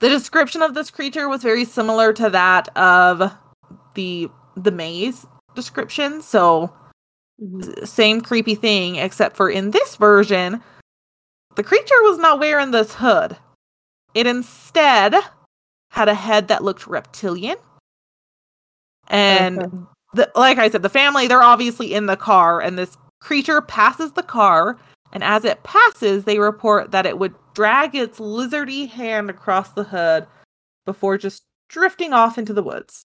The description of this creature was very similar to that of the the Mays description. So Mhm. same creepy thing, except for in this version, the creature was not wearing this hood. It instead had a head that looked reptilian. And Okay. the, like I said, the family, they're obviously in the car, and this creature passes the car. And as it passes, they report that it would drag its lizardy hand across the hood before just drifting off into the woods.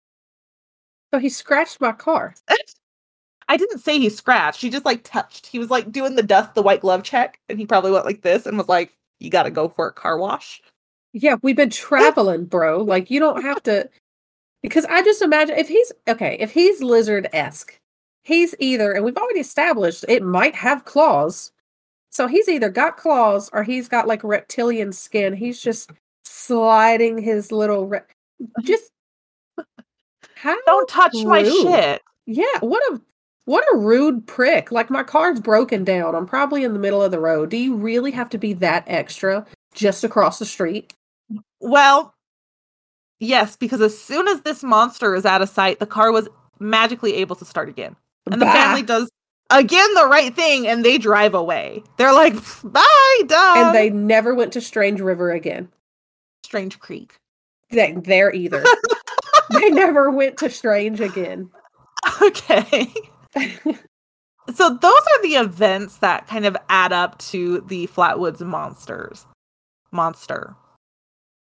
So he scratched my car. [laughs] I didn't say he scratched. He just like touched. He was like doing the dust, the white glove check, and he probably went like this and was like, "You got to go for a car wash." Yeah, we've been traveling, bro. Like you don't have to because I just imagine if he's okay, if he's lizard esque, he's either and we've already established it might have claws. So he's either got claws or he's got like reptilian skin. He's just sliding his little re- just how [laughs] Don't touch my shit. Yeah, what a what a rude prick. Like my car's broken down. I'm probably in the middle of the road. Do you really have to be that extra just across the street? Well, yes, because as soon as this monster is out of sight, the car was magically able to start again, and the family does again the right thing, and they drive away. They're like, "Bye, done." and they never went to Strange River again. Strange Creek. They, there either. [laughs] they never went to Strange again. Okay. [laughs] so those are the events that kind of add up to the Flatwoods monsters. Monster.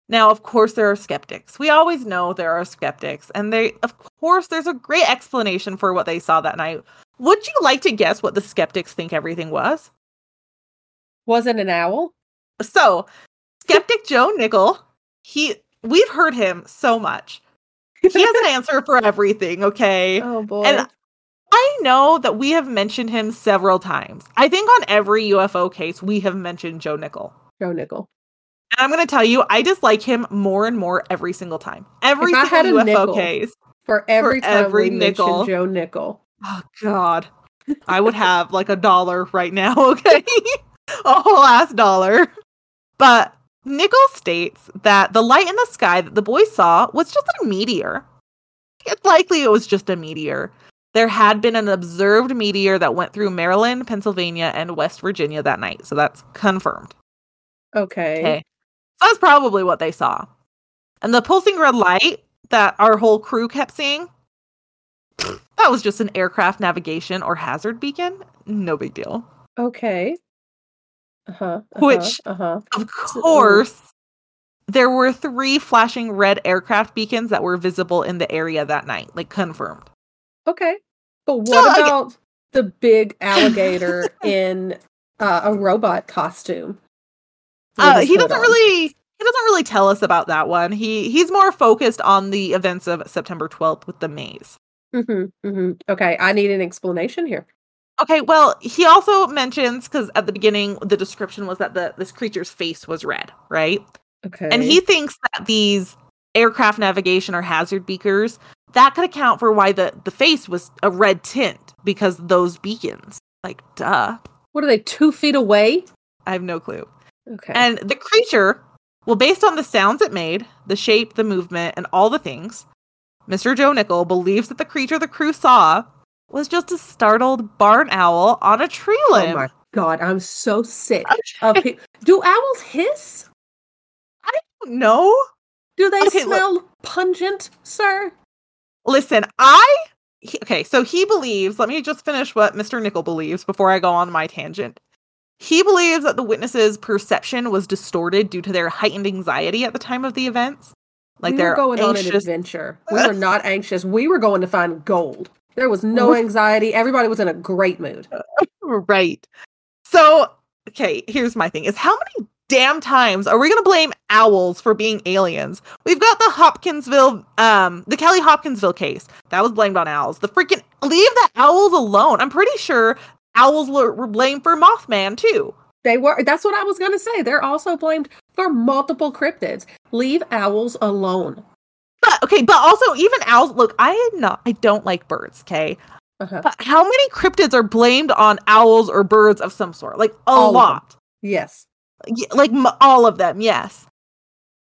Now, of course, there are skeptics. We always know there are skeptics, and they, of course, there's a great explanation for what they saw that night. Would you like to guess what the skeptics think everything was? Was it an owl? So, skeptic Joe Nickell, he, we've heard him so much. He has an [laughs] answer for everything. Okay. Oh boy. And I know that we have mentioned him several times. I think on every UFO case, we have mentioned Joe Nickell. Joe Nickell. And I'm going to tell you, I dislike him more and more every single time. Every If I had single a UFO case. For every time every we nickel. Joe Nickell. Oh, God. I would have like a dollar right now, [laughs] okay? a whole ass dollar. But Nickell states that the light in the sky that the boys saw was just a meteor. It's likely it was just a meteor. There had been an observed meteor that went through Maryland, Pennsylvania, and West Virginia that night. So that's confirmed. Okay. Okay. So that's probably what they saw. And the pulsing red light that our whole crew kept seeing, that was just an aircraft navigation or hazard beacon. No big deal. Okay. Uh-huh. uh-huh, Which- uh-huh. Of course, there were three flashing red aircraft beacons that were visible in the area that night, like confirmed. Okay. But what okay. about the big [laughs] alligator in uh, a robot costume? With Uh, he doesn't on? really he doesn't really tell us about that one. He he's more focused on the events of September 12th with the Mays. Mhm, mhm. Okay, I need an explanation here. Okay, well, he also mentions because at the beginning the description was that the this creature's face was red, right? Okay. And he thinks that these aircraft navigation or hazard beakers that could account for why the the face was a red tint because those beacons. Like, duh. What are they? Two feet away? I have no clue. Okay. And the creature, well, based on the sounds it made, the shape, the movement, and all the things, Mr. Joe Nickell believes that the creature the crew saw was just a startled barn owl on a tree oh limb. oh my god, I'm so sick [laughs] of people. Do owls hiss? I don't they Okay, look. smell pungent, sir? Listen, I he- okay, so he believes, let me just finish what Mr. Nickell believes before I go on my tangent. He believes that the witnesses' perception was distorted due to their heightened anxiety at the time of the events. Like we they're were going on an adventure. We were [laughs] not anxious. We were going to find gold. There was no anxiety. Everybody was in a great mood. [laughs] Right. So, okay, here's my thing is how many damn times are we going to blame owls for being aliens? We've got the Hopkinsville um the Kelly Hopkinsville case. That was blamed on owls. The freaking leave the owls alone. I'm pretty sure owls were, were blamed for Mothman too. They were. That's what I was going to say. They're also blamed for multiple cryptids. Leave owls alone. But okay, but also even owls look, I am not I don't like birds, okay? Uh-huh. But how many cryptids are blamed on owls or birds of some sort? Like a All lot. Yes. Like m- all of them, yes.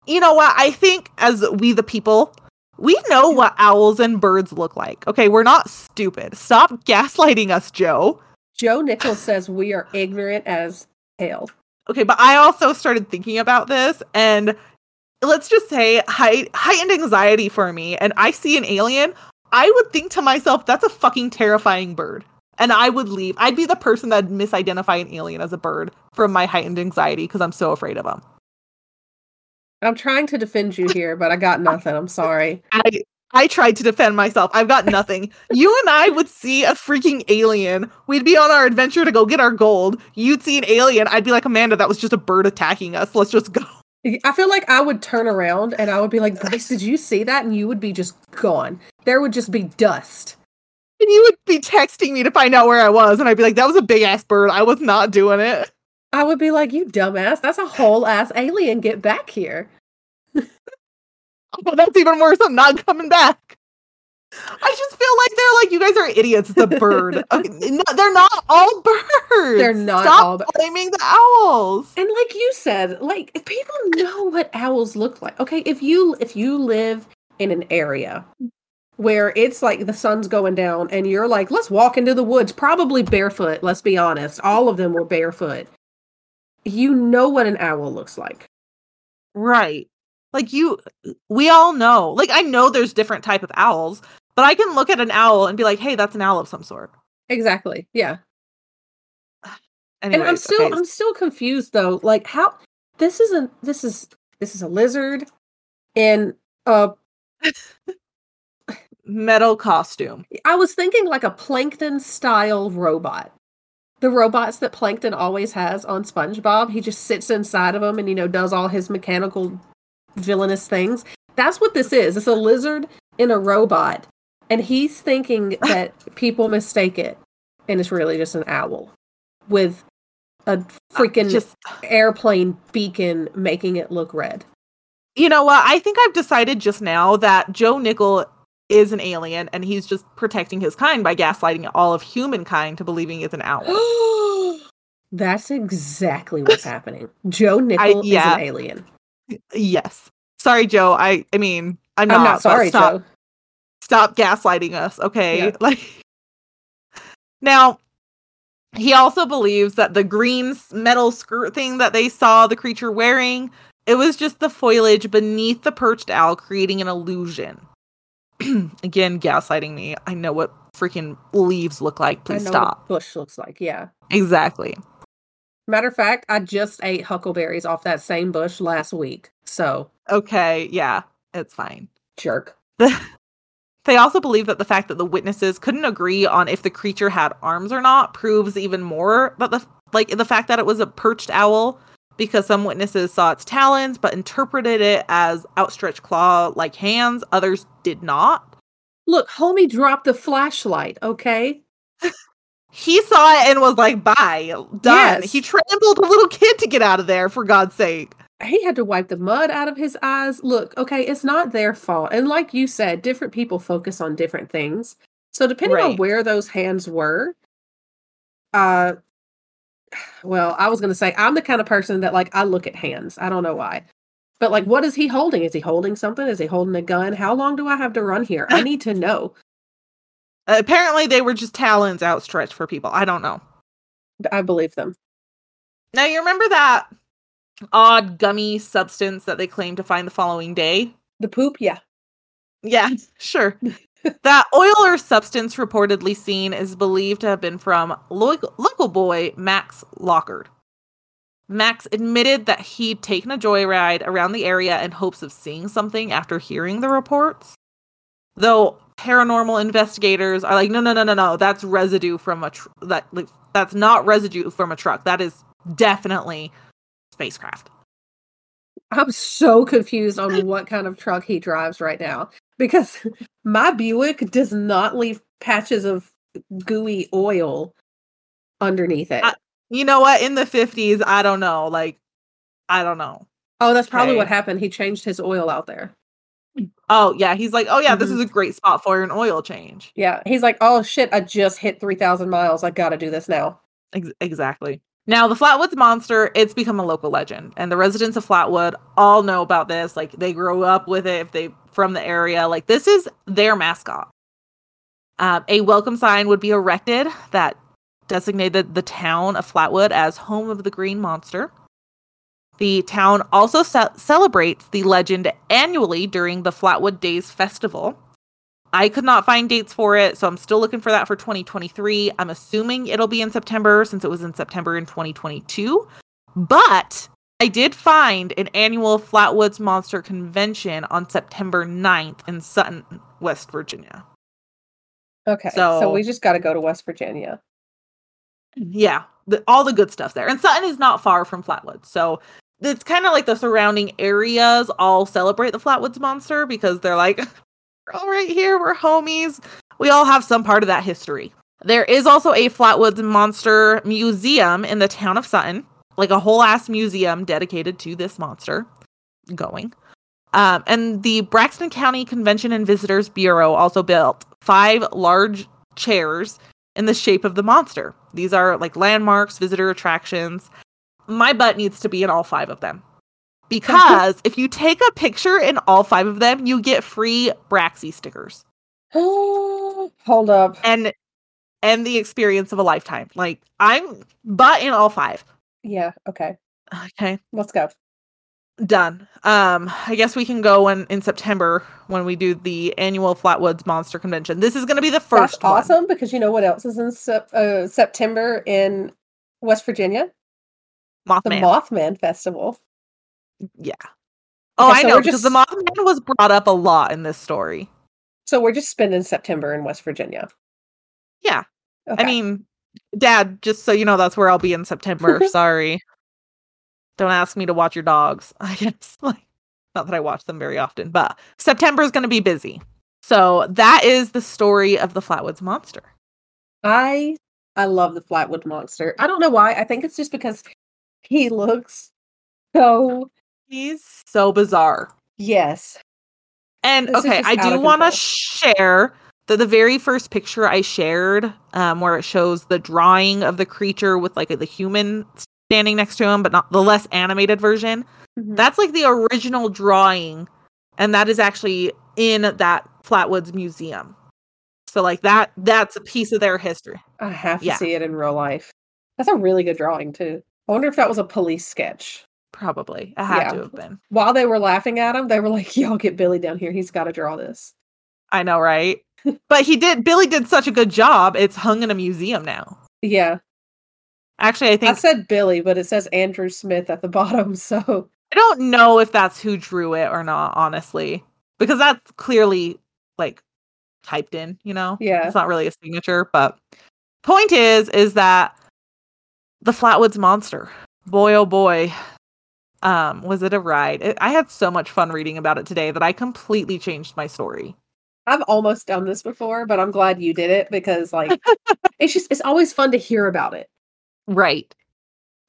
You know what? I think as we the people, we know what owls and birds look like. Okay, we're not stupid. Stop gaslighting us, Joe. Joe Nichols says we are ignorant as hell. Okay, but I also started thinking about this and let's just say high, heightened anxiety for me and I see an alien, I would think to myself that's a fucking terrifying bird. And I would leave. I'd be the person that'd misidentify an alien as a bird from my heightened anxiety because I'm so afraid of them. I'm trying to defend you here, but I got nothing. I'm sorry. I I tried to defend myself. I've got nothing. you and I would see a freaking alien. We'd be on our adventure to go get our gold. You'd see an alien. I'd be like, Amanda, that was just a bird attacking us. Let's just go. I feel like I would turn around and I would be like, Bryce, did you see that? And you would be just gone. There would just be dust. And you would be texting me to find out where I was, and I'd be like, that was a big ass bird. I was not doing it. I would be like, you dumbass, that's a whole ass alien. Get back here. [laughs] Oh, that's even worse. I'm not coming back. I just feel like they're like, you guys are idiots. It's a bird. [laughs] Okay, no, they're not all birds. They're not Stop all blaming the owls. And like you said, like if people know what owls look like. Okay, if you if you live in an area where it's like the sun's going down and you're like, let's walk into the woods, probably barefoot, let's be honest. All of them were barefoot. You know what an owl looks like. Right. Like you we all know. Like I know there's different type of owls, but I can look at an owl and be like, "Hey, that's an owl of some sort." Exactly. Yeah. Anyways, [sighs] and I'm still okay, I'm still confused though. Like how this isn't this is this is a lizard in a [laughs] metal costume. I was thinking like a plankton style robot. The robots that Plankton always has on SpongeBob, he just sits inside of them and you know does all his mechanical villainous things. That's what this is. It's a lizard in a robot and he's thinking [laughs] that people mistake it and it's really just an owl with a freaking Just airplane beacon making it look red. you know what? I think I've decided just now that Joe Nickell is an alien and he's just protecting his kind by gaslighting all of humankind to believing it's an owl. [gasps] That's exactly what's [laughs] happening. Joe Nickell yeah. is an alien. Yes. Sorry, Joe. I I mean, I'm not, I'm not sorry, stop, Joe. Stop gaslighting us, okay? Yeah. [laughs] Like Now, he also believes that the green metal skirt thing that they saw the creature wearing, it was just the foliage beneath the perched owl creating an illusion. [clears throat] Again, gaslighting me. I know what freaking leaves look like. I Please know stop. what bush looks like. Yeah. Exactly. Matter of fact, I just ate huckleberries off that same bush last week. So, Okay, yeah, it's fine. jerk. [laughs] They also believe that the fact that the witnesses couldn't agree on if the creature had arms or not proves even more that the like the fact that it was a perched owl because some witnesses saw its talons but interpreted it as outstretched claw like hands, others did not. Look, homie dropped the flashlight, okay? [laughs] He saw it and was like, "Bye, done." Yes. He trampled a little kid to get out of there for God's sake. He had to wipe the mud out of his eyes. Look, okay, it's not their fault. And like you said, different people focus on different things. So depending on where those hands were, uh well, I was going to say I'm the kind of person that like I look at hands. I don't know why. But like what is he holding? Is he holding something? Is he holding a gun? How long do I have to run here? I need to know. Apparently, they were just talons outstretched for people. I don't know. I believe them. Now, you remember that odd gummy substance that they claimed to find the following day? The poop, yeah. Yeah, [laughs] sure. [laughs] that oil or substance reportedly seen is believed to have been from local, local boy Max Lockard. Max admitted that he'd taken a joyride around the area in hopes of seeing something after hearing the reports. Though paranormal investigators are like, no, no, no, no, no, that's residue from a tr- that like that's not residue from a truck. That is definitely spacecraft. I'm so confused on [laughs] what kind of truck he drives right now because [laughs] my Buick does not leave patches of gooey oil underneath it. I- You know what? In the 50s, I don't know. Like, I don't know. oh, that's probably what happened. He changed his oil out there. Oh, yeah. He's like, oh, yeah, this Mhm. is a great spot for an oil change. Yeah, he's like, "Oh shit, I just hit 3000 miles. I got to do this now." Ex- exactly. Now, the Flatwoods monster, it's become a local legend, and the residents of Flatwood all know about this. Like they grow up with it if they from the area. Like this is their mascot. Um, a welcome sign would be erected that designated the town of Flatwood as home of the Green Monster. The town also ce- celebrates the legend annually during the Flatwood Days Festival. I could not find dates for it, so I'm still looking for that for 2023. I'm assuming it'll be in September since it was in September in 2022. But I did find an annual Flatwoods Monster Convention on September 9th in Sutton, West Virginia. Okay. So, So- we just got to go to West Virginia. Yeah, the, all the good stuff there. And Sutton is not far from Flatwoods. So it's kind of like the surrounding areas all celebrate the Flatwoods monster because they're like, [laughs] we're all right here, we're homies. We all have some part of that history. There is also a Flatwoods Monster Museum in the town of Sutton, like a whole ass museum dedicated to this monster going. Um, and the Braxton County Convention and Visitors Bureau also built five large chairs in the shape of the monster. These are like landmarks, visitor attractions. My butt needs to be in all five of them. Because if you take a picture in all five of them, you get free Braxy stickers [gasps] Hold up. and and the experience of a lifetime. Like I'm butt in all five. Yeah. Okay. Okay. Let's go. Done. Um, I guess we can go in, in September when we do the annual Flatwoods Monster Convention. This is gonna be the first That's one. awesome because you know what else is in sep- uh, September in West Virginia? The Mothman. Mothman Festival. yeah. Oh, Okay, I so know because just- the Mothman was brought up a lot in this story. So we're just spending September in West Virginia. Yeah. Okay. I mean, Dad, just so you know, that's where I'll be in September. [laughs] Sorry. Don't ask me to watch your dogs. [laughs] I guess like not that I watch them very often, but September is going to be busy. So that is the story of the Flatwoods Monster. I I love the Flatwood Monster. I don't know why. I think it's just because he looks so He's so bizarre. yes. And This okay, I do want to share that the very first picture I shared, um, where it shows the drawing of the creature with like the human standing next to him, but not the less animated version. Mhm. That's like the original drawing, and that is actually in that Flatwoods Museum. So like that that's a piece of their history. I have to yeah. see it in real life. That's a really good drawing too. I wonder if that was a police sketch. Probably. It had Yeah. to have been. While they were laughing at him, they were like, "Y'all get Billy down here. He's got to draw this." I know, right? [laughs] but he did Billy did such a good job. It's hung in a museum now. Yeah, Actually, I think. I said Billy, but it says Andrew Smith at the [laughs] bottom. So I don't know if that's who drew it or not, honestly. Because that's clearly like typed in, you know? Yeah. It's not really a signature, but point is is that the Flatwoods monster, boy oh boy, um, was it a ride? It, I had so much fun reading about it today that I completely changed my story. I've almost done this before, but I'm glad you did it because like [laughs] it's just it's always fun to hear about it Right.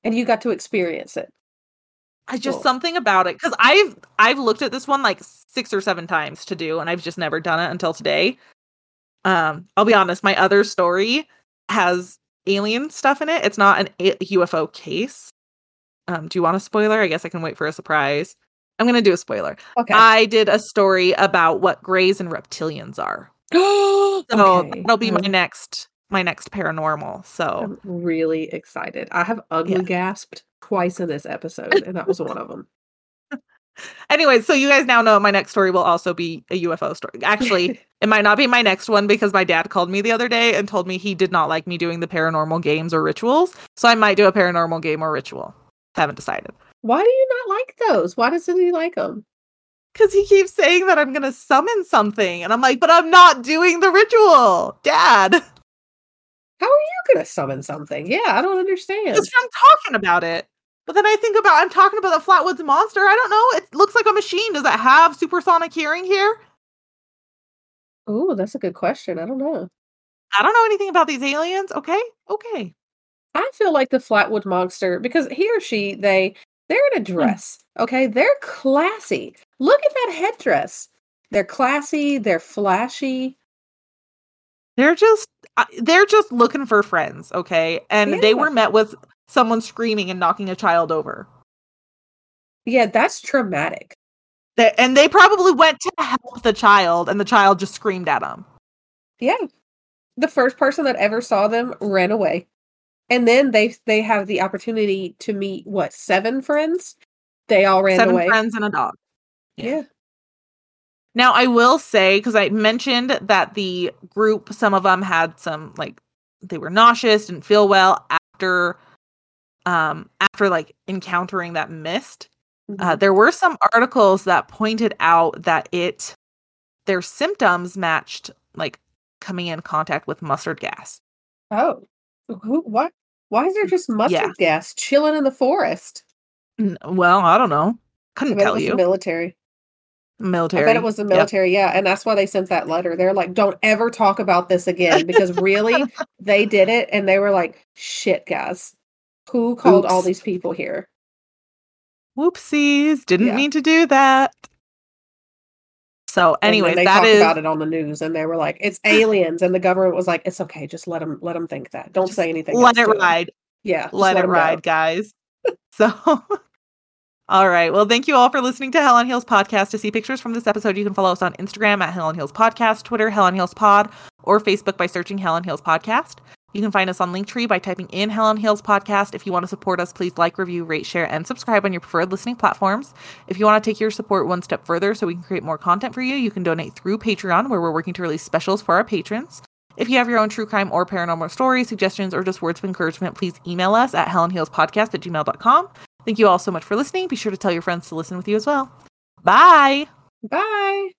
and you got to experience it. I just Cool. something about it because I've I've looked at this one like six or seven times to do, and I've just never done it until today. Um, I'll be honest, my other story has alien stuff in it. It's not an a- UFO case. Um, do you want a spoiler? I guess I can wait for a surprise. I'm gonna do a spoiler. Okay. I did a story about what grays and reptilians are. [gasps] So Okay. that'll be my next my next paranormal. So I'm really excited. I have ugly Yeah. gasped twice in this episode, and that was one of them. Anyway, so you guys now know my next story will also be a UFO story. Actually, [laughs] it might not be my next one because my dad called me the other day and told me he did not like me doing the paranormal games or rituals. So I might do a paranormal game or ritual. Haven't decided. why do you not like those? Why doesn't he like them? Because he keeps saying that I'm going to summon something. And I'm like, but I'm not doing the ritual, dad. How are you gonna summon something? Yeah, I don't understand. Just from talking about it. But then I think about I'm talking about the Flatwoods monster. I don't know. It looks like a machine. Does it have supersonic hearing here? Oh, that's a good question. I don't know. I don't know anything about these aliens. Okay. Okay. I feel like the Flatwood monster because he or she they they're in a dress. Okay, they're classy. Look at that headdress. They're classy. They're flashy. They're just uh, they're just looking for friends, okay? And they were met with someone screaming and knocking a child over. Yeah, that's traumatic. They, and they probably went to help the child, and the child just screamed at them. Yeah. The first person that ever saw them ran away. And then they they have the opportunity to meet what, seven friends? They all ran Seven away. friends and a dog. Yeah. Now, I will say, because I mentioned that the group, some of them had some, like, they were nauseous, didn't feel well after, um, after like encountering that mist. Uh, Mhm. there were some articles that pointed out that it, their symptoms matched like coming in contact with mustard gas. oh. Who what? Why is there just mustard Yeah. gas chilling in the forest? N- Well, I don't know. Couldn't bet it tell was you. the military. military. I bet it was the Yep. military, yeah. And that's why they sent that letter. They're like, don't ever talk about this again. Because really, [laughs] they did it and they were like, shit, guys. Who called all these people here? Whoopsies! Didn't Yeah. mean to do that. So, anyways, they that talked is about it on the news and they were like, it's aliens. And the government was like, it's okay. Just let them, let them think that. Don't just say anything. let it to 'em." ride. Yeah. just let, it 'em go. ride, guys. [laughs] So, all right. Well, thank you all for listening to Hell on Heels podcast. To see pictures from this episode, you can follow us on Instagram at Hell on Heels podcast, Twitter Hell on Heels pod, or Facebook by searching Hell on Heels podcast. You can find us on Linktree by typing in Hell on Heels podcast. If you want to support us, please like, review, rate, share, and subscribe on your preferred listening platforms. If you want to take your support one step further so we can create more content for you, you can donate through Patreon, where we're working to release specials for our patrons. If you have your own true crime or paranormal story, suggestions, or just words of encouragement, please email us at hellonheelspodcast at gmail.com. Thank you all so much for listening. Be sure to tell your friends to listen with you as well. Bye. Bye.